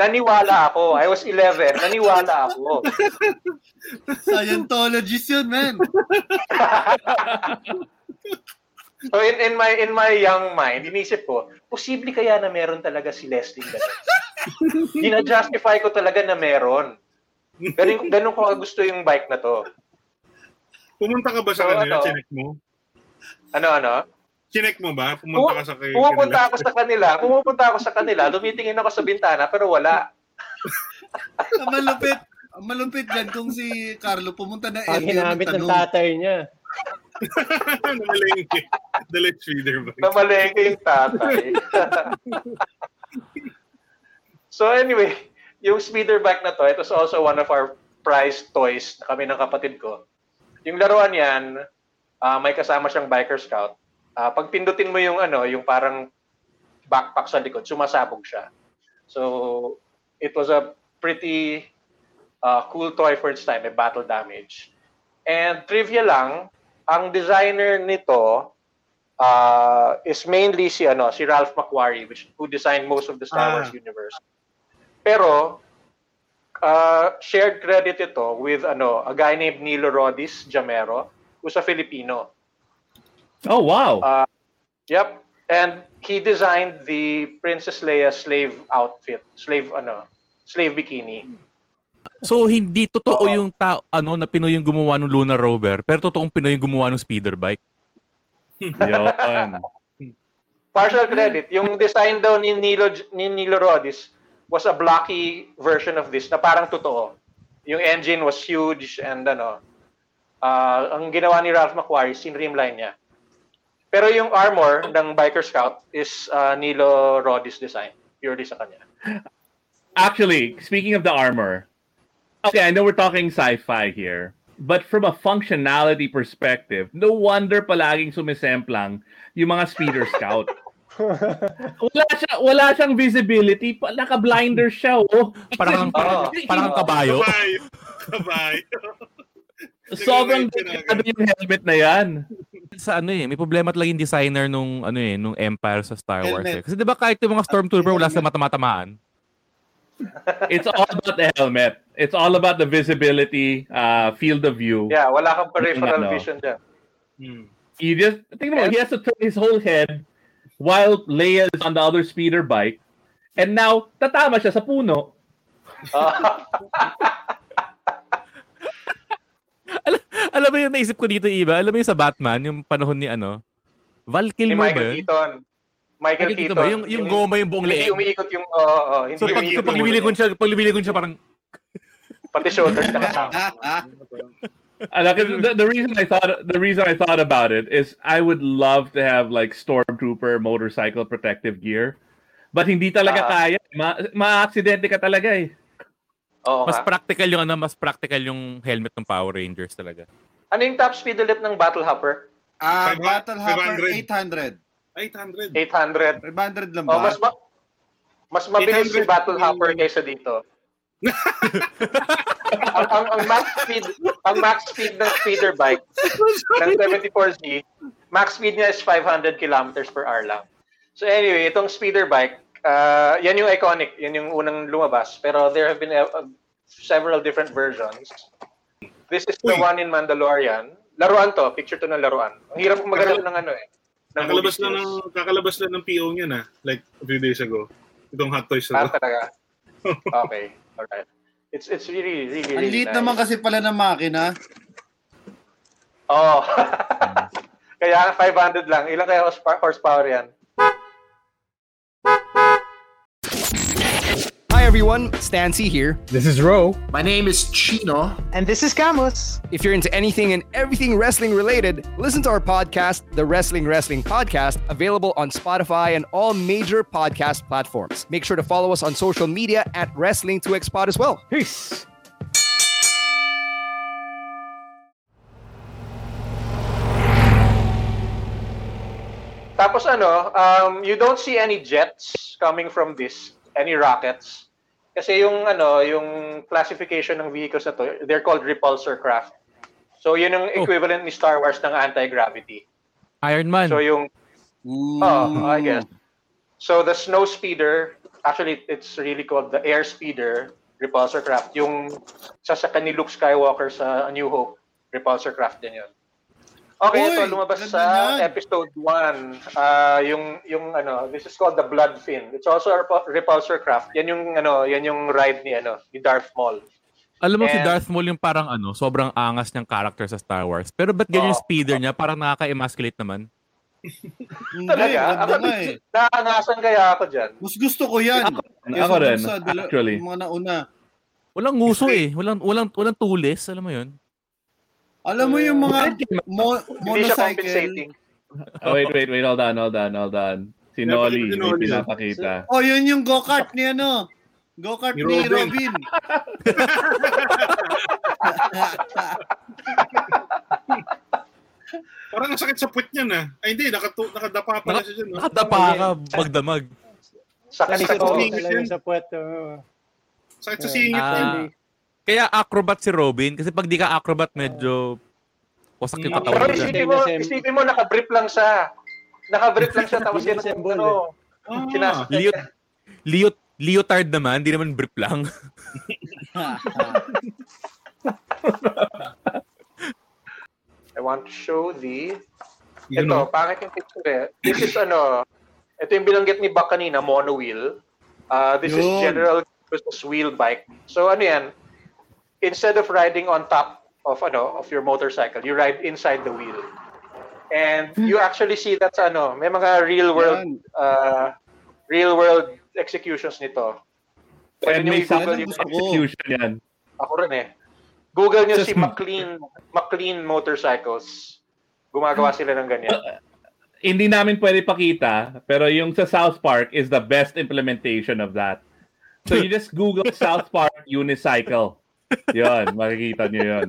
Naniwala ako. I was 11. Naniwala ako. Scientologist yun, man. So in, in my in my young mind, inisip ko, posible kaya na meron talaga si Leslie ganun. Gina-justify ko talaga na meron. Ganun, ganun ko gusto yung bike na to. Pumunta ka ba sa So, kanila? ano? Chinek mo? Ano, ano? Chinek mo ba? Pumunta ka sa kay Pumupunta kanila? ako sa kanila, pumupunta ako sa kanila, lumitingin ako sa bintana, pero wala. Ang malupit. Ang malupit dyan kung si Carlo pumunta na Ang ginamit ng tatay niya. Namalengke. Dalit feeder ba? Namalengke yung tatay. so anyway, yung speeder bike na to, it was also one of our prized toys na kami ng kapatid ko. Yung laruan yan, ah, may kasama siyang biker scout. Ah, pag pindutin mo yung ano, yung parang backpack sa likod, sumasabog siya. So it was a pretty uh, cool toy for its time, may battle damage. And trivia lang, ang designer nito uh, is mainly si ano si Ralph McQuarrie which who designed most of the Star Ah. Wars universe. Pero uh, shared credit ito with ano a guy named Nilo Rodis Jamero who's a Filipino. Oh, wow. Uh, Yep. And he designed the Princess Leia slave outfit, slave ano, slave bikini. So hindi totoo yung ta ano na Pinoy yung gumawa ng Lunar Rover, pero totoong Pinoy yung gumawa ng speeder bike. Yun. Partial credit. Yung design daw ni Nilo ni Nilo Rodis was a blocky version of this na parang totoo. Yung engine was huge and ano, ah, ang ginawa ni Ralph McQuarrie, sinreamline niya. Pero yung armor ng Biker Scout is ah, Nilo Rodis design. Purely sa kanya. Actually, speaking of the armor, okay, I know we're talking sci-fi here, but from a functionality perspective, no wonder palaging sumisemplang yung mga speeder scout. Wala siya, wala siyang visibility, pa- naka-blinder siya, oh. Parang Oo. parang kabayo. Kabay. Kabay. Sobrang delikado yung helmet na yan. Sa ano eh, may problema talaga yung designer nung ano eh, nung Empire sa Star Wars eh. Kasi 'di ba kahit yung mga stormtrooper wala sa matamatamaan. It's all about the helmet. It's all about the visibility, uh, field of view. Yeah, wala kang peripheral Ano? vision dyan. Hmm. You just think about it, he has to turn his whole head while Leia is on the other speeder bike. And now, tatama siya sa puno. Ah, Alam mo yung naisip ko dito, Iba? Alam mo yung sa Batman, yung panahon ni ano? Val Kilmer ba Michael? Keaton. Michael Michael Keaton Keaton. ba? Yung, yung goma yung buong Hindi leeg. umiikot yung, oo, oo, hindi So pag, so umiikot pag yung lumilingon siya, pag lumilingon siya parang Pati shoulders na kasama. And like, the, the reason I thought the reason I thought about it is I would love to have like stormtrooper motorcycle protective gear. But hindi talaga Ah. kaya. Ma ma-aksidente ka talaga eh. Oo mas nga. practical yung ano, mas practical yung helmet ng Power Rangers talaga. Ano yung top speed ulit ng Battle Hopper? Ah, Five- Battle Hopper 500. 800. 800. 800. 500 lang Oh, ba? mas ma- mas mabilis 800 si Battle Hopper kaysa dito. Ang, ang, ang max speed ang max speed ng speeder bike ng 74Z max speed niya is 500 kilometers per hour lang. So anyway, itong speeder bike, uh, yan yung iconic, yan yung unang lumabas. Pero there have been uh, uh, several different versions. This is the Uy. one in Mandalorian. Laruan to, picture to ng laruan. Ang hirap maghanap ng ano eh. ng Kakalabas lang ng kakalabas lang ng PO niya na like a few days ago. Itong Hot Toys Ah, na. to. talaga. Okay. Alright. It's it's really really Ang really liit nice. naman kasi pala ng makina. Oh. kaya 500 lang. Ilang kaya horsepower, horsepower yan? Everyone, Stancy here. This is Ro. My name is Chino. And this is Camus. If you're into anything and everything wrestling related, listen to our podcast, The Wrestling Wrestling Podcast, available on Spotify and all major podcast platforms. Make sure to follow us on social media at Wrestling2Xpod as well. Peace. Tapos ano, um, you don't see any jets coming from this, any rockets. Kasi yung ano, yung classification ng vehicles na to, they're called repulsor craft. So yun yung equivalent ni Star Wars ng anti-gravity. Iron Man. So yung Oh, I guess. So the snow speeder actually it's really called the Airspeeder repulsor craft. Yung sasakyan ni Luke Skywalker sa A New Hope, repulsor craft din yun. Okay, Uy, ito lumabas sa yan. episode 1. Ah, yung yung ano, this is called the Blood Fin. It's also a repu- repulsor craft. Yan yung ano, yan yung ride ni ano, ni Darth Maul. Alam mo si And- Darth Maul yung parang ano, sobrang angas niyang character sa Star Wars. Pero ba't ganyan yung Oo. speeder niya? Parang nakaka-emasculate naman. Hindi, Talaga? Ako, eh. naangasan kaya ako dyan. Mas gusto ko yan. Ako, ako rin, sa actually. Mga nauna. Walang nguso eh. Walang, walang, walang tulis. Alam mo yun? Alam mo yung mga mo- motorcycle. compensating. Oh, wait, wait, wait. Hold on, hold on, hold on. Si Nolly, may pinapakita. Oh, yun yung go-kart ni ano. Go-kart Ni ni Robin. Robin. Parang ang sakit sa puwet niya na. Ay hindi, nakatu- nakadapa pala siya dyan. no? Nakadapa ka, magdamag. Sa ko singit talaga yan. sa puwet. uh, Sakit sa singit Ah. Kaya acrobat si Robin. Kasi pag di ka acrobat, medyo wasak yung Mm. katawan Pero isipin mo, isipin mo nakabrief lang siya. Nakabrief lang siya tapos yan assemble ano, Ah, kinasakyan Leo, niya. Leo, leotard naman, di naman brief lang. I want to show the Yun, ito, no? pangit yung picture eh. This is ano, ito yung binanggit ni Bak kanina, mono wheel. Uh, this is Yun. general purpose wheel bike. So ano yan, instead of riding on top of ano of your motorcycle, you ride inside the wheel. And you actually see that sa ano, may mga real world uh, real world executions nito. Pwede may i-google yung execution yan. ako rin eh. Google nyo Just- si McLean, McLean Motorcycles. Gumagawa sila ng ganyan. Hindi namin pwede pakita, pero yung sa South Park is the best implementation of that. So you just Google South Park unicycle. Yun, makikita nyo yun.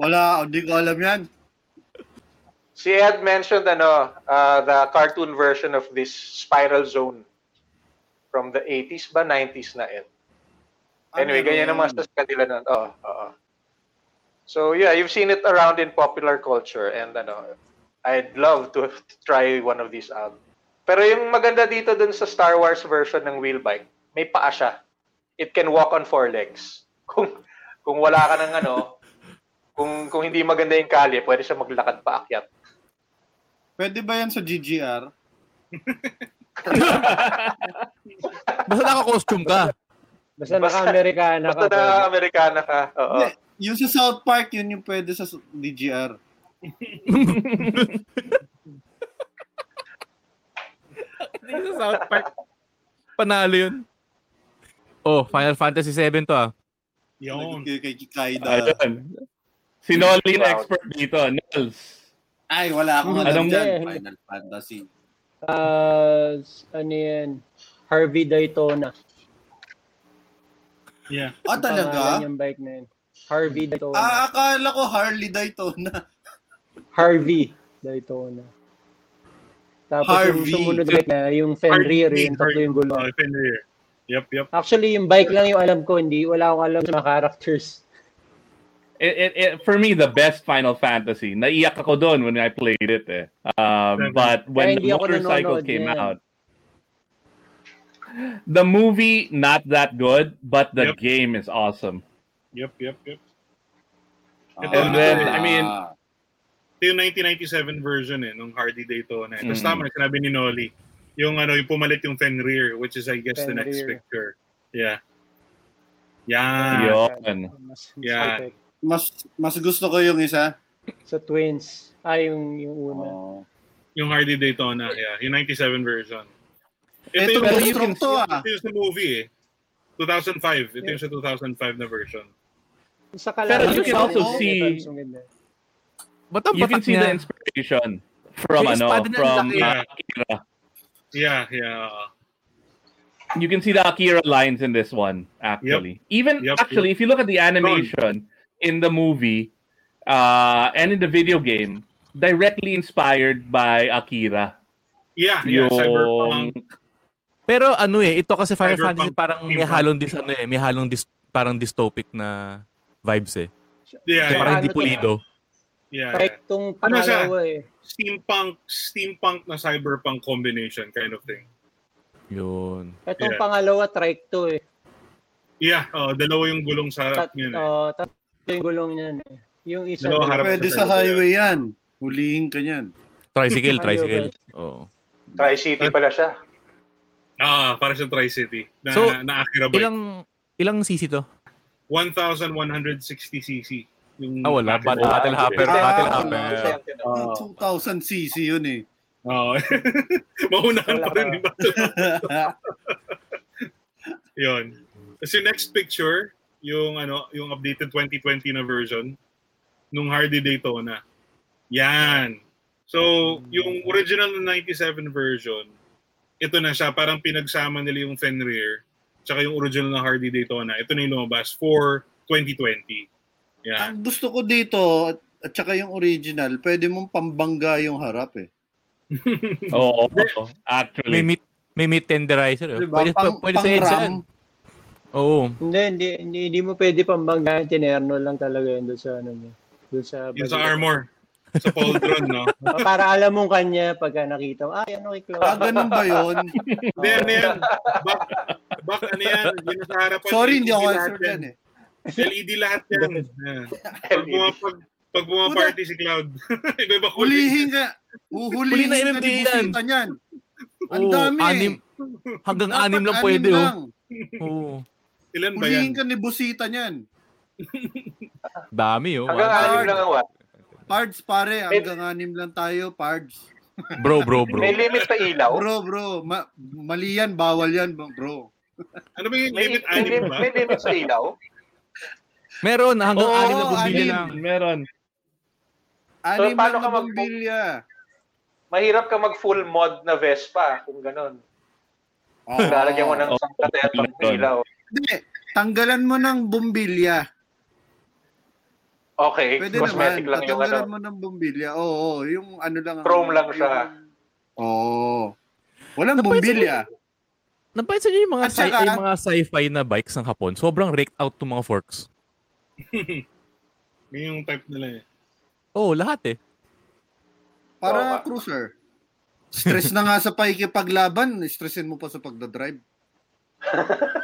Wala, hindi ko alam yan. Si Ed mentioned ano, uh, the cartoon version of this Spiral Zone from the 80s ba 90s na Ed. Anyway, Ano ganyan yun? naman sa kanila nun. Oo, oo. So yeah, you've seen it around in popular culture and ano, I'd love to try one of these out. Pero yung maganda dito dun sa Star Wars version ng wheel bike, may paa siya. It can walk on four legs. Kung kung wala ka ng ano, kung kung hindi maganda yung kalye, pwede siya maglakad paakyat. Pwede ba yan sa GGR? Basta naka-costume ka. Basta Basta- naka-Amerikana ka. Basta na pwede. Amerikana ka. Oo. Hindi. Yung sa South Park, yun yung pwede sa DGR. sa South Park. Panalo yun. Oh, Final Fantasy 7 to ah. Yun. Kay, kay Kaida. Ayun. Si Nolly Wow. expert dito. Nels. Ay, wala akong alam Anong- dyan. Hindi. Final Fantasy. Ah, ano yan? Harvey Daytona. Yeah. Ah, talaga? Pangalan yung bike na yun. Harvey Daytona. Ah, akala ko Harley Daytona. Harvey Daytona. Tapos Harvey. yung sumunod bike na, yung Fenrir, Harvey, yung tatlo yung gulo. Oh, Fenrir. Yep, yep. Actually, yung bike lang yung alam ko, hindi, wala akong alam sa mga characters. It, it, it, for me, the best Final Fantasy. Naiyak ako doon when I played it. Eh. Um, Seven. but when Kaya the motorcycle came niyan. out, the movie not that good, but the Yep. game is awesome. Yep, yep, yep. And then, I mean, Ah. Ito yung 1997 version eh, nung Hardy Daytona. eh. Tapos Mm. tama, sinabi ni Nolly, yung ano, yung pumalit yung Fenrir, which is I guess the next Fenrir. picture. Yeah. Yan. yun. Mas, mas Yeah. mas mas gusto ko yung isa. Sa Twins. Ay, yung, yung una. Oh. Yung Hardy Daytona, yeah. Yung 97 version. Ito yung, pero ko to ah. ito yung sa movie eh. 2005. Ito yung sa 2005 na version. Sa Pero you can also yung see- yung ang You can see niya? the inspiration from Yung ano, from uh, Akira. Yeah, yeah. You can see the Akira lines in this one, actually. Even Yep, actually, if you look at the animation in the movie uh, and in the video game, directly inspired by Akira. Yeah, yeah. Yung Cyberpunk. Pero ano eh, ito kasi Final Cyberpunk Fantasy parang may Steampunk. halong dis ano eh, may halong dis, parang dystopic na vibes eh. Yeah, Kaya yeah. parang Ano hindi to? pulido. Yeah. Trike tong Ano siya? pangalawa eh. Steampunk, steampunk na cyberpunk combination kind of thing. Yun. Itong Yeah. pangalawa, trike to eh. Yeah, oh, dalawa yung gulong sa harap Tat, niyan. Eh. oh, tatlo yung gulong niyan eh. Yung isa, Dalawa harap Pwede sa highway yan. Hulihin ka niyan. Tricycle, tricycle. Oo. Tri-City pala siya. Ah, para sa Tri-City. Na, So, na bike. Ilang ilang CC to? 1,160 cc. Yung Ah, wala. Bat- Battle Hopper. Ah, Battle wala. Hopper. Yung 2000 cc yun eh. Oo. Maunahan pa rin. Yun. Tapos yung next picture, yung ano, yung updated 2020 na version nung Hardy Daytona. Yan. So, yung original na 97 version, ito na siya, parang pinagsama nila yung Fenrir tsaka yung original na Hardy Daytona. Ito na yung lumabas for 2020. Yan. Ang gusto ko dito, at, at saka yung original, pwede mong pambangga yung harap eh. Oo, May actually. meat may meat tenderizer. eh. Diba? Pwede, Pang, pwede sa pang EDSA ram. yan. Oo. Hindi, hindi, hindi, hindi mo pwede pambanggahan. Tinerno lang talaga yun doon sa ano niya. Doon sa, Yung sa armor. Sa pauldron, no? Oh, Para alam mong kanya pagka nakita mo, ah, ano kay Ah, Cloud. ganun ba yun? Hindi, ano yan? Back, back ano yan? Yun sa harapan. Sorry, hindi ako answer dyan eh. LED lahat yan. Yan. Pag, pumapag, pag pumaparty si Cloud. Iba-iba kulay. Hulihin ka. Huli Uhulihin na. Busita niyan. Ang dami anim, eh. hanggang Dapat anim lang anim pwede, oh. lang. Oo. Ilan ba yan? Hulihin ka ni Busita niyan. Dami, oh. Hanggang anim lang ang what? Pards pare, hanggang anim lang tayo, pards. Bro, bro, bro. May limit pa ilaw? Bro, bro, ma- mali yan, bawal yan, bro. Ano ba yung limit may, anim ba? may limit sa ilaw? Meron, hanggang Oo, anim na bumili anim. lang. Meron. Anim paano lang ka na mag- bumbilya. Mahirap ka mag full mod na Vespa kung ganun. Oo. Lalagyan mo ng Oo. sangkatetong Meron. ilaw. Hindi, tanggalan mo ng bumbilya. Okay, Pwede cosmetic naman. lang yung ano. Tatanggalan mo ng bumbilya. Oo, oo, yung ano lang. ang- Chrome lang siya. Oo. Walang bumbilya. Napansin niyo yung mga, At sci- saka- yung mga sci-fi na bikes ng Hapon? Sobrang raked out to mga forks. Yun yung type nila eh. Oo, oh, lahat eh. Para nga. cruiser. Stress na nga sa pakikipaglaban, stressin mo pa sa pagdadrive.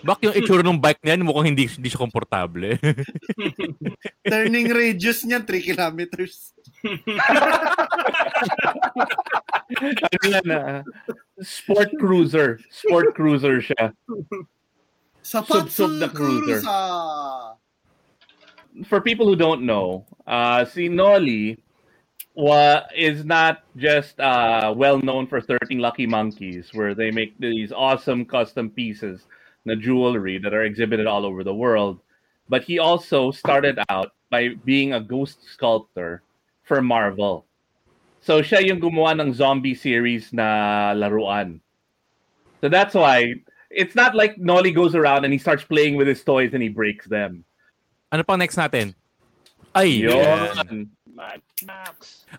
Bak yung itsura ng bike niyan, mukhang hindi, hindi siya komportable. Turning radius niyan, 3 kilometers. ano yan, ah, sport cruiser. Sport cruiser siya. Sapat Sub-sub na sa cruiser. cruiser. For people who don't know, uh, si Nolly wa- is not just uh, well known for 13 Lucky Monkeys, where they make these awesome custom pieces, na jewelry that are exhibited all over the world. But he also started out by being a ghost sculptor for Marvel. So siya yung gumawa ng zombie series na laruan. So that's why it's not like Nolly goes around and he starts playing with his toys and he breaks them. ano pang next natin? Ay. Yun.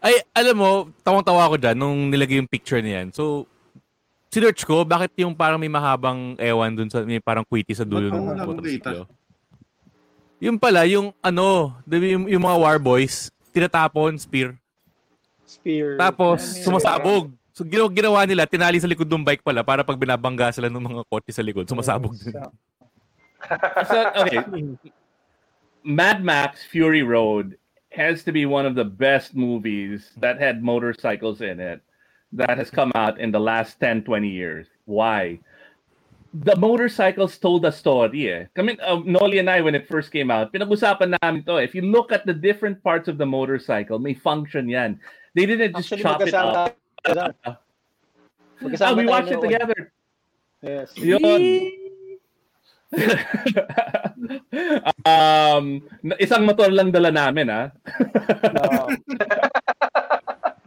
Ay, alam mo, tawang-tawa ako dyan nung nilagay yung picture niyan. So, sinearch ko, bakit yung parang may mahabang ewan dun sa, may parang quitty sa dulo ng motorsiklo? Yung pala, yung ano, yung, yung mga war boys, tinatapon, spear. Spear. Tapos, Ano sumasabog. So, ginawa, ginawa nila, tinali sa likod ng bike pala para pag binabangga sila ng mga kotse sa likod, sumasabog din. So, okay. Mad Max Fury Road has to be one of the best movies that had motorcycles in it that has come out in the last 10, 20 years. Why? The motorcycles told a story eh. Kami, uh, Noli and I, when it first came out, pinag-usapan namin to. If you look at the different parts of the motorcycle, may function yan. They didn't just Actually, chop it up. Magkasama we watched it together. Yes. Yun. um, isang motor lang dala namin, ah. Oo.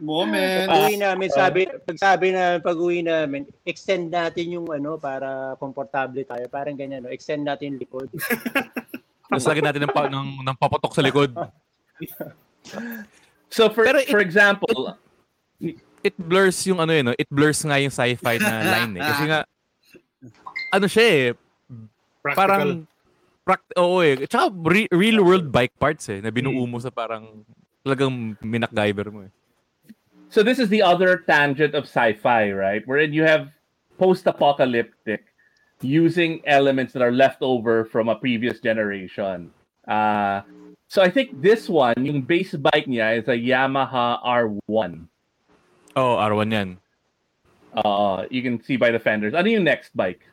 Moment. Pag uwi namin, sabi, pag sabi na pag uwi namin, extend natin yung ano para komportable tayo. Parang ganyan, no? extend natin yung likod. Tapos lagyan natin ng, pa, ng, ng papatok sa likod. So for Pero it- for example, It blurs yung ano yun, no? it blurs nga yung sci-fi na line eh. Kasi nga, ano siya eh, Practical. parang, pract oo eh. Tsaka re- real world bike parts eh, na binuo mo sa parang Talagang minakgiver mo eh. So this is the other tangent of sci-fi, right? Wherein you have post-apocalyptic using elements that are left over from a previous generation. Uh, so I think this one, yung base bike niya is a Yamaha R1. Oh, R1 yan. Uh, you can see by the fenders. Ano yung next bike?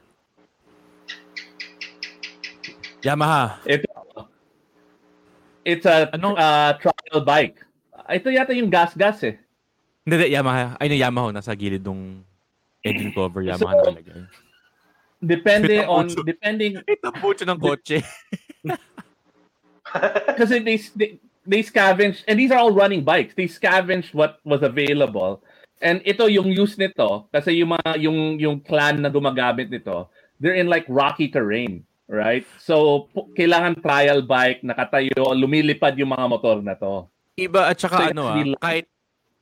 Yamaha. Ito. It's a Ano? uh, trial bike. Ito yata yung gas-gas eh. Hindi, hindi, Yamaha. Ay, no, Yamaha. Nasa gilid ng engine cover. Yamaha So, nakalagay. Depende on, depending, Ito po ng kotse. kasi they, they they scavenged and these are all running bikes. They scavenged what was available. And ito yung use nito kasi yung mga yung yung clan na gumagamit nito, they're in like rocky terrain, right? So kailangan trial bike nakatayo, lumilipad yung mga motor na to. Iba at saka So, ano ah, kahit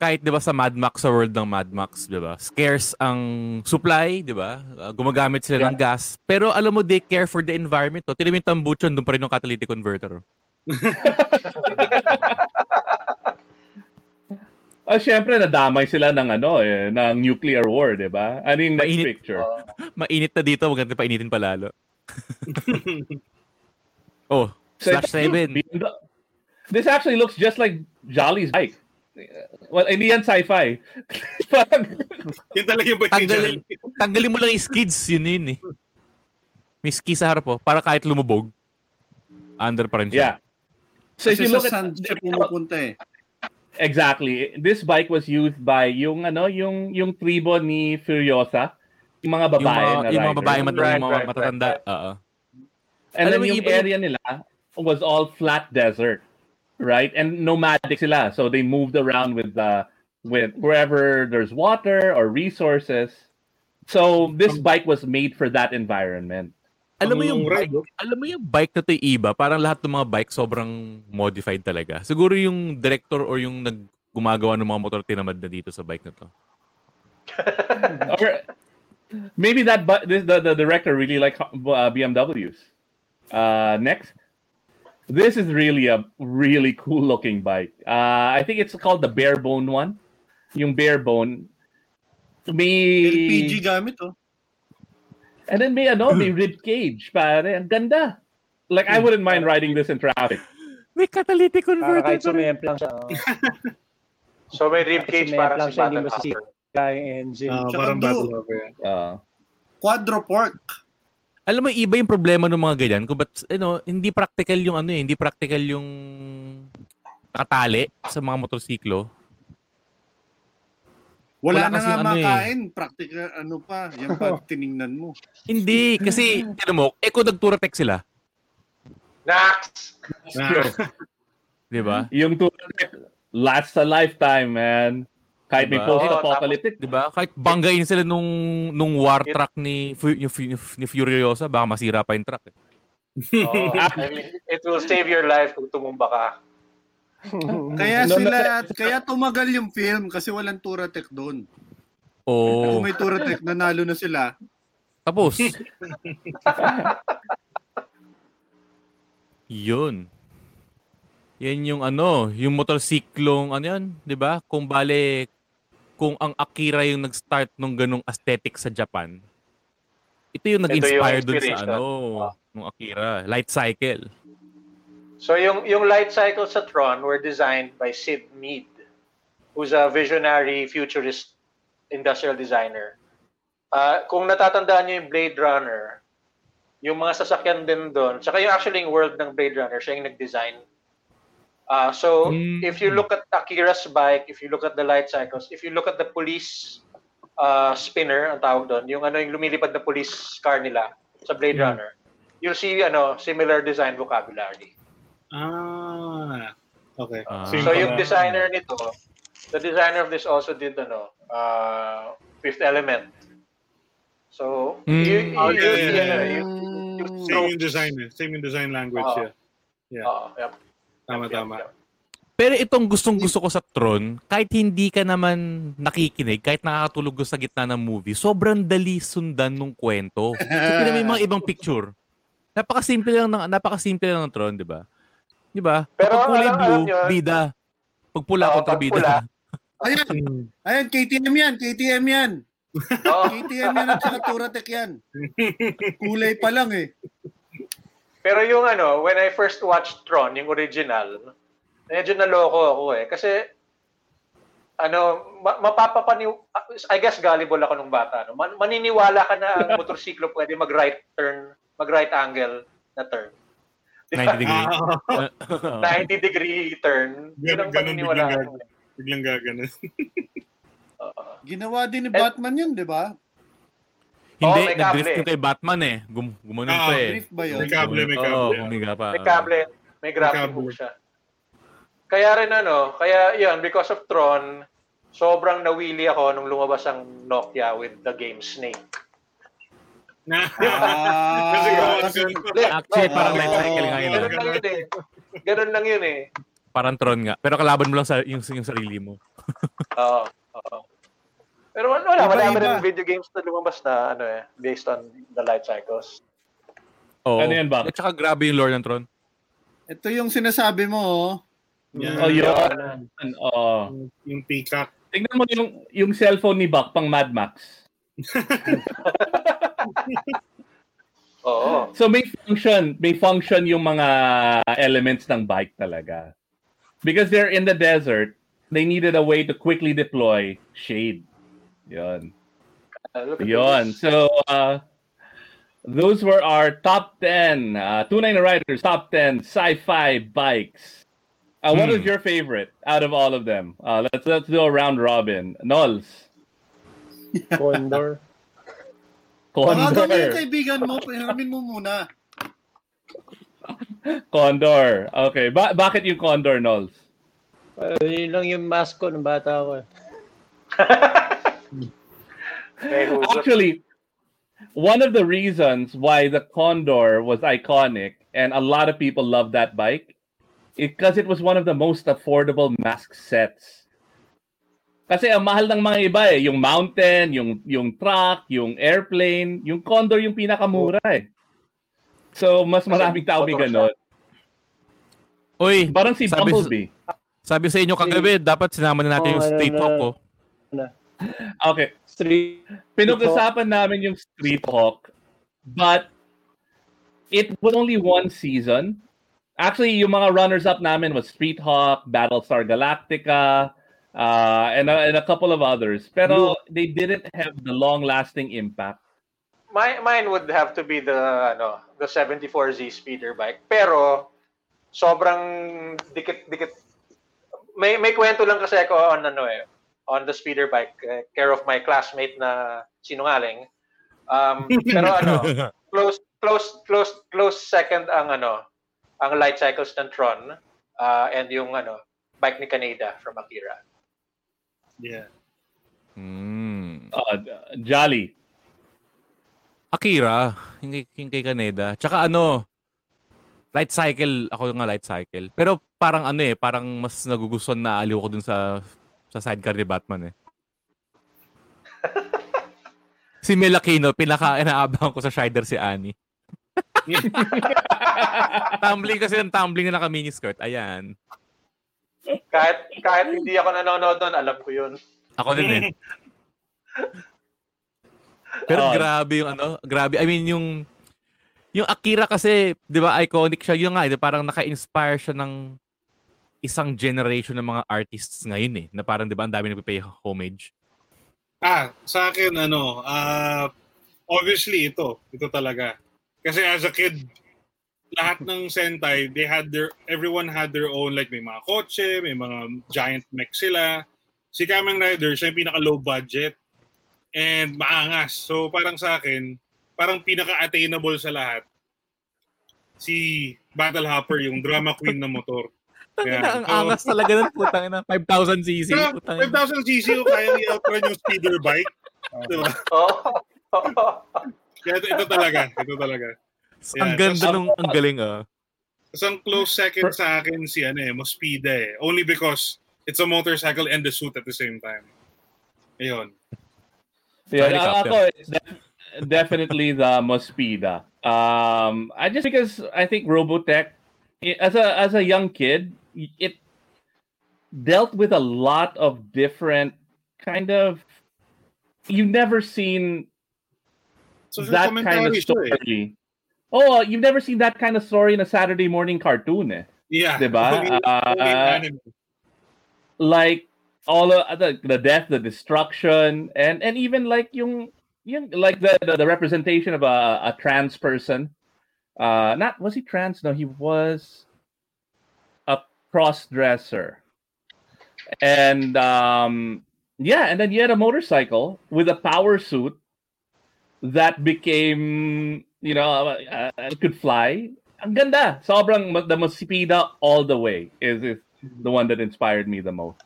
kahit 'di ba sa Mad Max sa world ng Mad Max, 'di ba? Scarce ang supply, 'di ba? Uh, gumagamit sila ng gas. Pero alam mo they care for the environment. To. Tinamin tambuchon doon pa rin yung catalytic converter. oh. Ah, syempre nadamay sila ng ano eh, ng nuclear war, 'di ba? Ano yung next Mainit. picture? Mainit na dito, wag natin painitin pa lalo. oh, So, slash 7. This actually looks just like Jolly's bike. Well, hindi yan sci-fi. Yun talaga yung Tanggalin, tanggalin mo lang yung skids, yun yun eh. May ski sa harap oh, para kahit lumubog, under pa rin yeah. siya. So if Kasi you sa look at sand siya pumupunta eh. Exactly. This bike was used by yung ano, yung yung tribo ni Furiosa, yung mga babae yung mga, na yung mga babae mat- Right, yung mga right, matatanda. right, Oo. And Alam then yung iba yung- area nila was all flat desert, right? And nomadic sila. So they moved around with the with wherever there's water or resources. So this bike was made for that environment. Alam mo yung bike, alam mo yung bike na to iba, parang lahat ng mga bike sobrang modified talaga. Siguro yung director or yung nag gumagawa ng mga motor tinamad na dito sa bike na to. or maybe that but this the, the director really like uh, BMWs. Uh, next, this is really a really cool looking bike. Uh, I think it's called the Barebone one. Yung Barebone. May LPG gamit oh. and then may ano, may rib cage, pare. Ang ganda. Like I wouldn't mind riding this in traffic. May catalytic Para converter kahit pa lang siya. oh. So may rib cage Sumemp parang lang si siya, hindi Battle mo Hopper. sisira yung engine. Ah, Tsaka parang do- battle over yan. Uh, Quadropork. Alam mo, iba yung problema ng mga ganyan. Kung ba't, ano, hindi practical yung ano eh, hindi practical yung nakatali sa mga motorsiklo. Wala, Wala na nga ano eh. makain. Practical, ano pa. Yan pa, tiningnan mo. Hindi, kasi, tinan mo, eh kung nag-Touratech sila, Nax! Ah, di ba? yung Touareg lasts a lifetime, man. Kahit may Diba? post-apocalyptic. Di ba? Kahit banggain sila nung nung war truck ni ni, Fu- ni Furiosa, baka masira pa yung truck. Eh. Oh, I mean, it will save your life kung tumumba ka. Kaya sila, kaya tumagal yung film kasi walang Touratech doon. Oo. Kung may Touratech, nanalo na sila. Tapos. Yun. Yan yung ano, yung motorsiklong ano yan, 'di ba? Kung bale kung ang Akira yung nag-start nung ganung aesthetic sa Japan. Ito yung nag-inspire dun sa ano, nung Akira, light cycle. So yung yung light cycles sa Tron were designed by Sid Mead, who's a visionary futurist industrial designer. Ah, kung natatandaan niyo yung Blade Runner, yung mga sasakyan din doon, tsaka yung actually yung world ng Blade Runner, siya yung nag-design. Ah, so Mm. if you look at Akira's bike, if you look at the light cycles, if you look at the police uh, spinner, ang tawag doon, yung ano yung lumilipad na police car nila sa Blade Mm. Runner, you'll see ano similar design vocabulary. ah, okay. Same So pala. yung designer nito, the designer of this also did ano, uh, Fifth Element. So Mm. you, you, Oh, you, yeah, yeah, yeah. you, you Same stroke- yung design eh. Same yung design language, Oo. yeah. Yeah. Oo, yep, Tama, yep, tama. yep. Pero itong gustong gusto ko sa Tron, kahit hindi ka naman nakikinig, kahit nakakatulog ka sa gitna ng movie, sobrang dali sundan nung kwento. Mo yung mga ibang picture. Napakasimple lang ng napakasimple lang ng Tron, 'di ba? 'Di ba? Pero Kapag kulay alam- blue, nyo, bida. Pag pula, Oo, kontrabida. pag pula. Ayan, ayan, KTM yan, KTM yan. Oo. KTM yan at saka Turatec yan. Kulay pa lang eh. Pero yung ano, when I first watched Tron, yung original, medyo naloko ako eh. Kasi, ano, ma- mapapapaniw... I guess gullible ako nung bata. No? Man- maniniwala ka na ang motorsiklo pwede mag-right turn, mag-right angle na turn. 90 degree. Ah, 90 degree turn. Yun Ganun, ang ganun, paniniwala biglang ko. Biglang gaganon. Ginawa din ni Batman yun, di ba? Hindi, Oo, may nag-drift yung kay Batman eh. Gum gumanon Ah, pa eh. Drift ba yun? May kable, may kable. humiga pa. May kable, may kable. hook siya. Kaya rin ano, kaya yun, because of Tron, sobrang nawili ako nung lumabas ang Nokia with the game Snake. Na, Ah, Kasi Actually, parang Oo. life cycle nga yun. Ganun lang yun eh. Ganun lang yun eh. Parang Tron nga. Pero kalaban mo lang sa yung, yung sarili mo. Oo. oo. Pero wala, wala Iba-iba. marami rin video games na lumabas na ano eh, based on the life cycles. Oo. Ano yan, Bak? At saka grabe yung lore ng Tron. ito yung sinasabi mo, oh. Yan. Oh, yun. Oo. Yung peacock. Tingnan mo yung, yung cellphone ni Bak pang Mad Max. Oo. So may function, may function yung mga elements ng bike talaga. Because they're in the desert, they needed a way to quickly deploy shade. Yon. Uh, look Yon. So uh, those were our top 10 uh, 29 Riders top 10 sci-fi bikes. Uh, what is Hmm. your favorite out of all of them? Uh, let's let's do a round robin. Nols. Condor. Baka kami yung Condor. kaibigan mo, pahiramin mo muna. Condor. Okay. Ba- bakit yung Condor, Nols? Uh, yun lang yung mask ko nung bata ako. eh. Actually, one of the reasons why the Condor was iconic and a lot of people love that bike because it was one of the most affordable mask sets. Kasi ang mahal ng mga iba eh, yung mountain, yung yung truck, yung airplane, yung Condor yung pinakamura eh. So, mas maraming tao may ganon. Uy, Parang si Sabi- Bumblebee. sabi sa inyo kagabi, dapat sinama na natin yung ano street na- hawk ko. Okay. Street. Pinag-usapan namin yung Street Hawk, but it was only one season. Actually, yung mga runners-up namin was Street Hawk, Battlestar Galactica, uh, and, a, and a couple of others. Pero they didn't have the long-lasting impact. My, mine would have to be the ano, the 74Z speeder bike. Pero sobrang dikit-dikit. May may kwento lang kasi ako on ano eh, on the speeder bike eh, care of my classmate na sinungaling. Um, pero ano, close close close close second ang ano, ang light cycles ng Tron uh, and yung ano, bike ni Canada from Akira. Yeah. Hmm. Uh, Jolly. Akira, yung kay, yung kay Kaneda. Tsaka ano, light cycle, ako nga light cycle. Pero parang ano eh, parang mas nagugustuhan na aliw ko dun sa sa sidecar ni Batman eh. si Mel Aquino, pinaka inaabangan ko sa Shider si Annie. tumbling kasi ng tumbling na naka miniskirt. Ayan. Kahit kahit hindi ako nanonood doon, alam ko 'yun. Ako din eh. Pero Oh. grabe yung ano, grabe. I mean yung yung Akira kasi, 'di ba, iconic siya. Yung nga, eh, parang naka-inspire siya ng isang generation ng mga artists ngayon eh, na parang 'di ba, ang dami nagpe-pay homage. Ah, sa akin, ano, ah, obviously ito. Ito talaga. Kasi as a kid, lahat ng Sentai, they had their, everyone had their own, like may mga kotse, may mga giant mech sila. Si Kamen Rider, siya yung pinaka low budget and maangas. So parang sa akin, parang pinaka-attainable sa lahat. Si Battle Hopper, yung drama queen na motor. Tangina, Yeah. ang So- angas talaga ng putang ina. 5,000 cc. Pero Putang ina. 5,000 cc ko kaya i-outrun yung speeder bike. Diba? Oo. Kaya ito, ito talaga. Ito talaga. Ang Yeah, ganda tas- nung, ang galing ah. Tapos ang close second sa akin si ano eh, Mospida eh. Only because it's a motorcycle and the suit at the same time. Ayun. Yeah, a- ako, def- definitely the Mospida. Um, I just because I think Robotech, as a as a young kid, it dealt with a lot of different kind of you've never seen Social that kind of story. Oh, you've never seen that kind of story in a Saturday morning cartoon, eh? Yeah. Diba? Only- only Uh, like all of the, the death, the destruction, and and even like yung yung like the the, the representation of a, a trans person. Uh, not was he trans? No, he was cross dresser, and um, yeah, and then he had a motorcycle with a power suit that became you know uh, uh, could fly. Ang ganda. Sobrang the Mosipida all the way is, is the one that inspired me the most.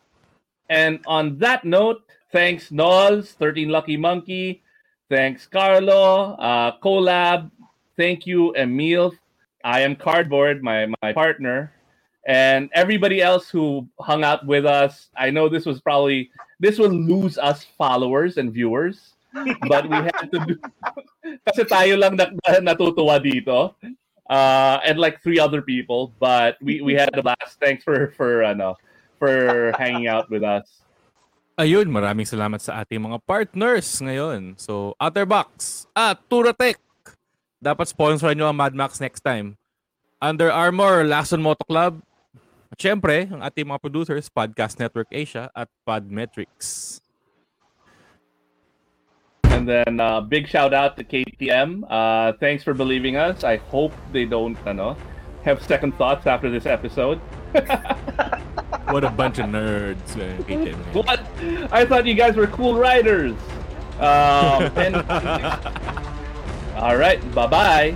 And on that note, thanks Nols, 13 Lucky Monkey, thanks Carlo, uh, Collab, thank you Emil. I am Cardboard, my my partner, and everybody else who hung out with us. I know this was probably this will lose us followers and viewers, but we had to do kasi tayo lang na, natutuwa dito. Uh, and like three other people, but we, we had a blast. Thanks for for ano, for hanging out with us. Ayun, maraming salamat sa ating mga partners ngayon. So, Otterbox at Turatech. Dapat sponsoran nyo ang Mad Max next time. Under Armour, Lason Moto Club. At syempre, ang ating mga producers, Podcast Network Asia at Podmetrics. And then uh, big shout out to KTM. Uh, thanks for believing us. I hope they don't ano, have second thoughts after this episode. What a bunch of nerds. eh, KTM. What? I thought you guys were cool riders. Um, and all right, bye bye.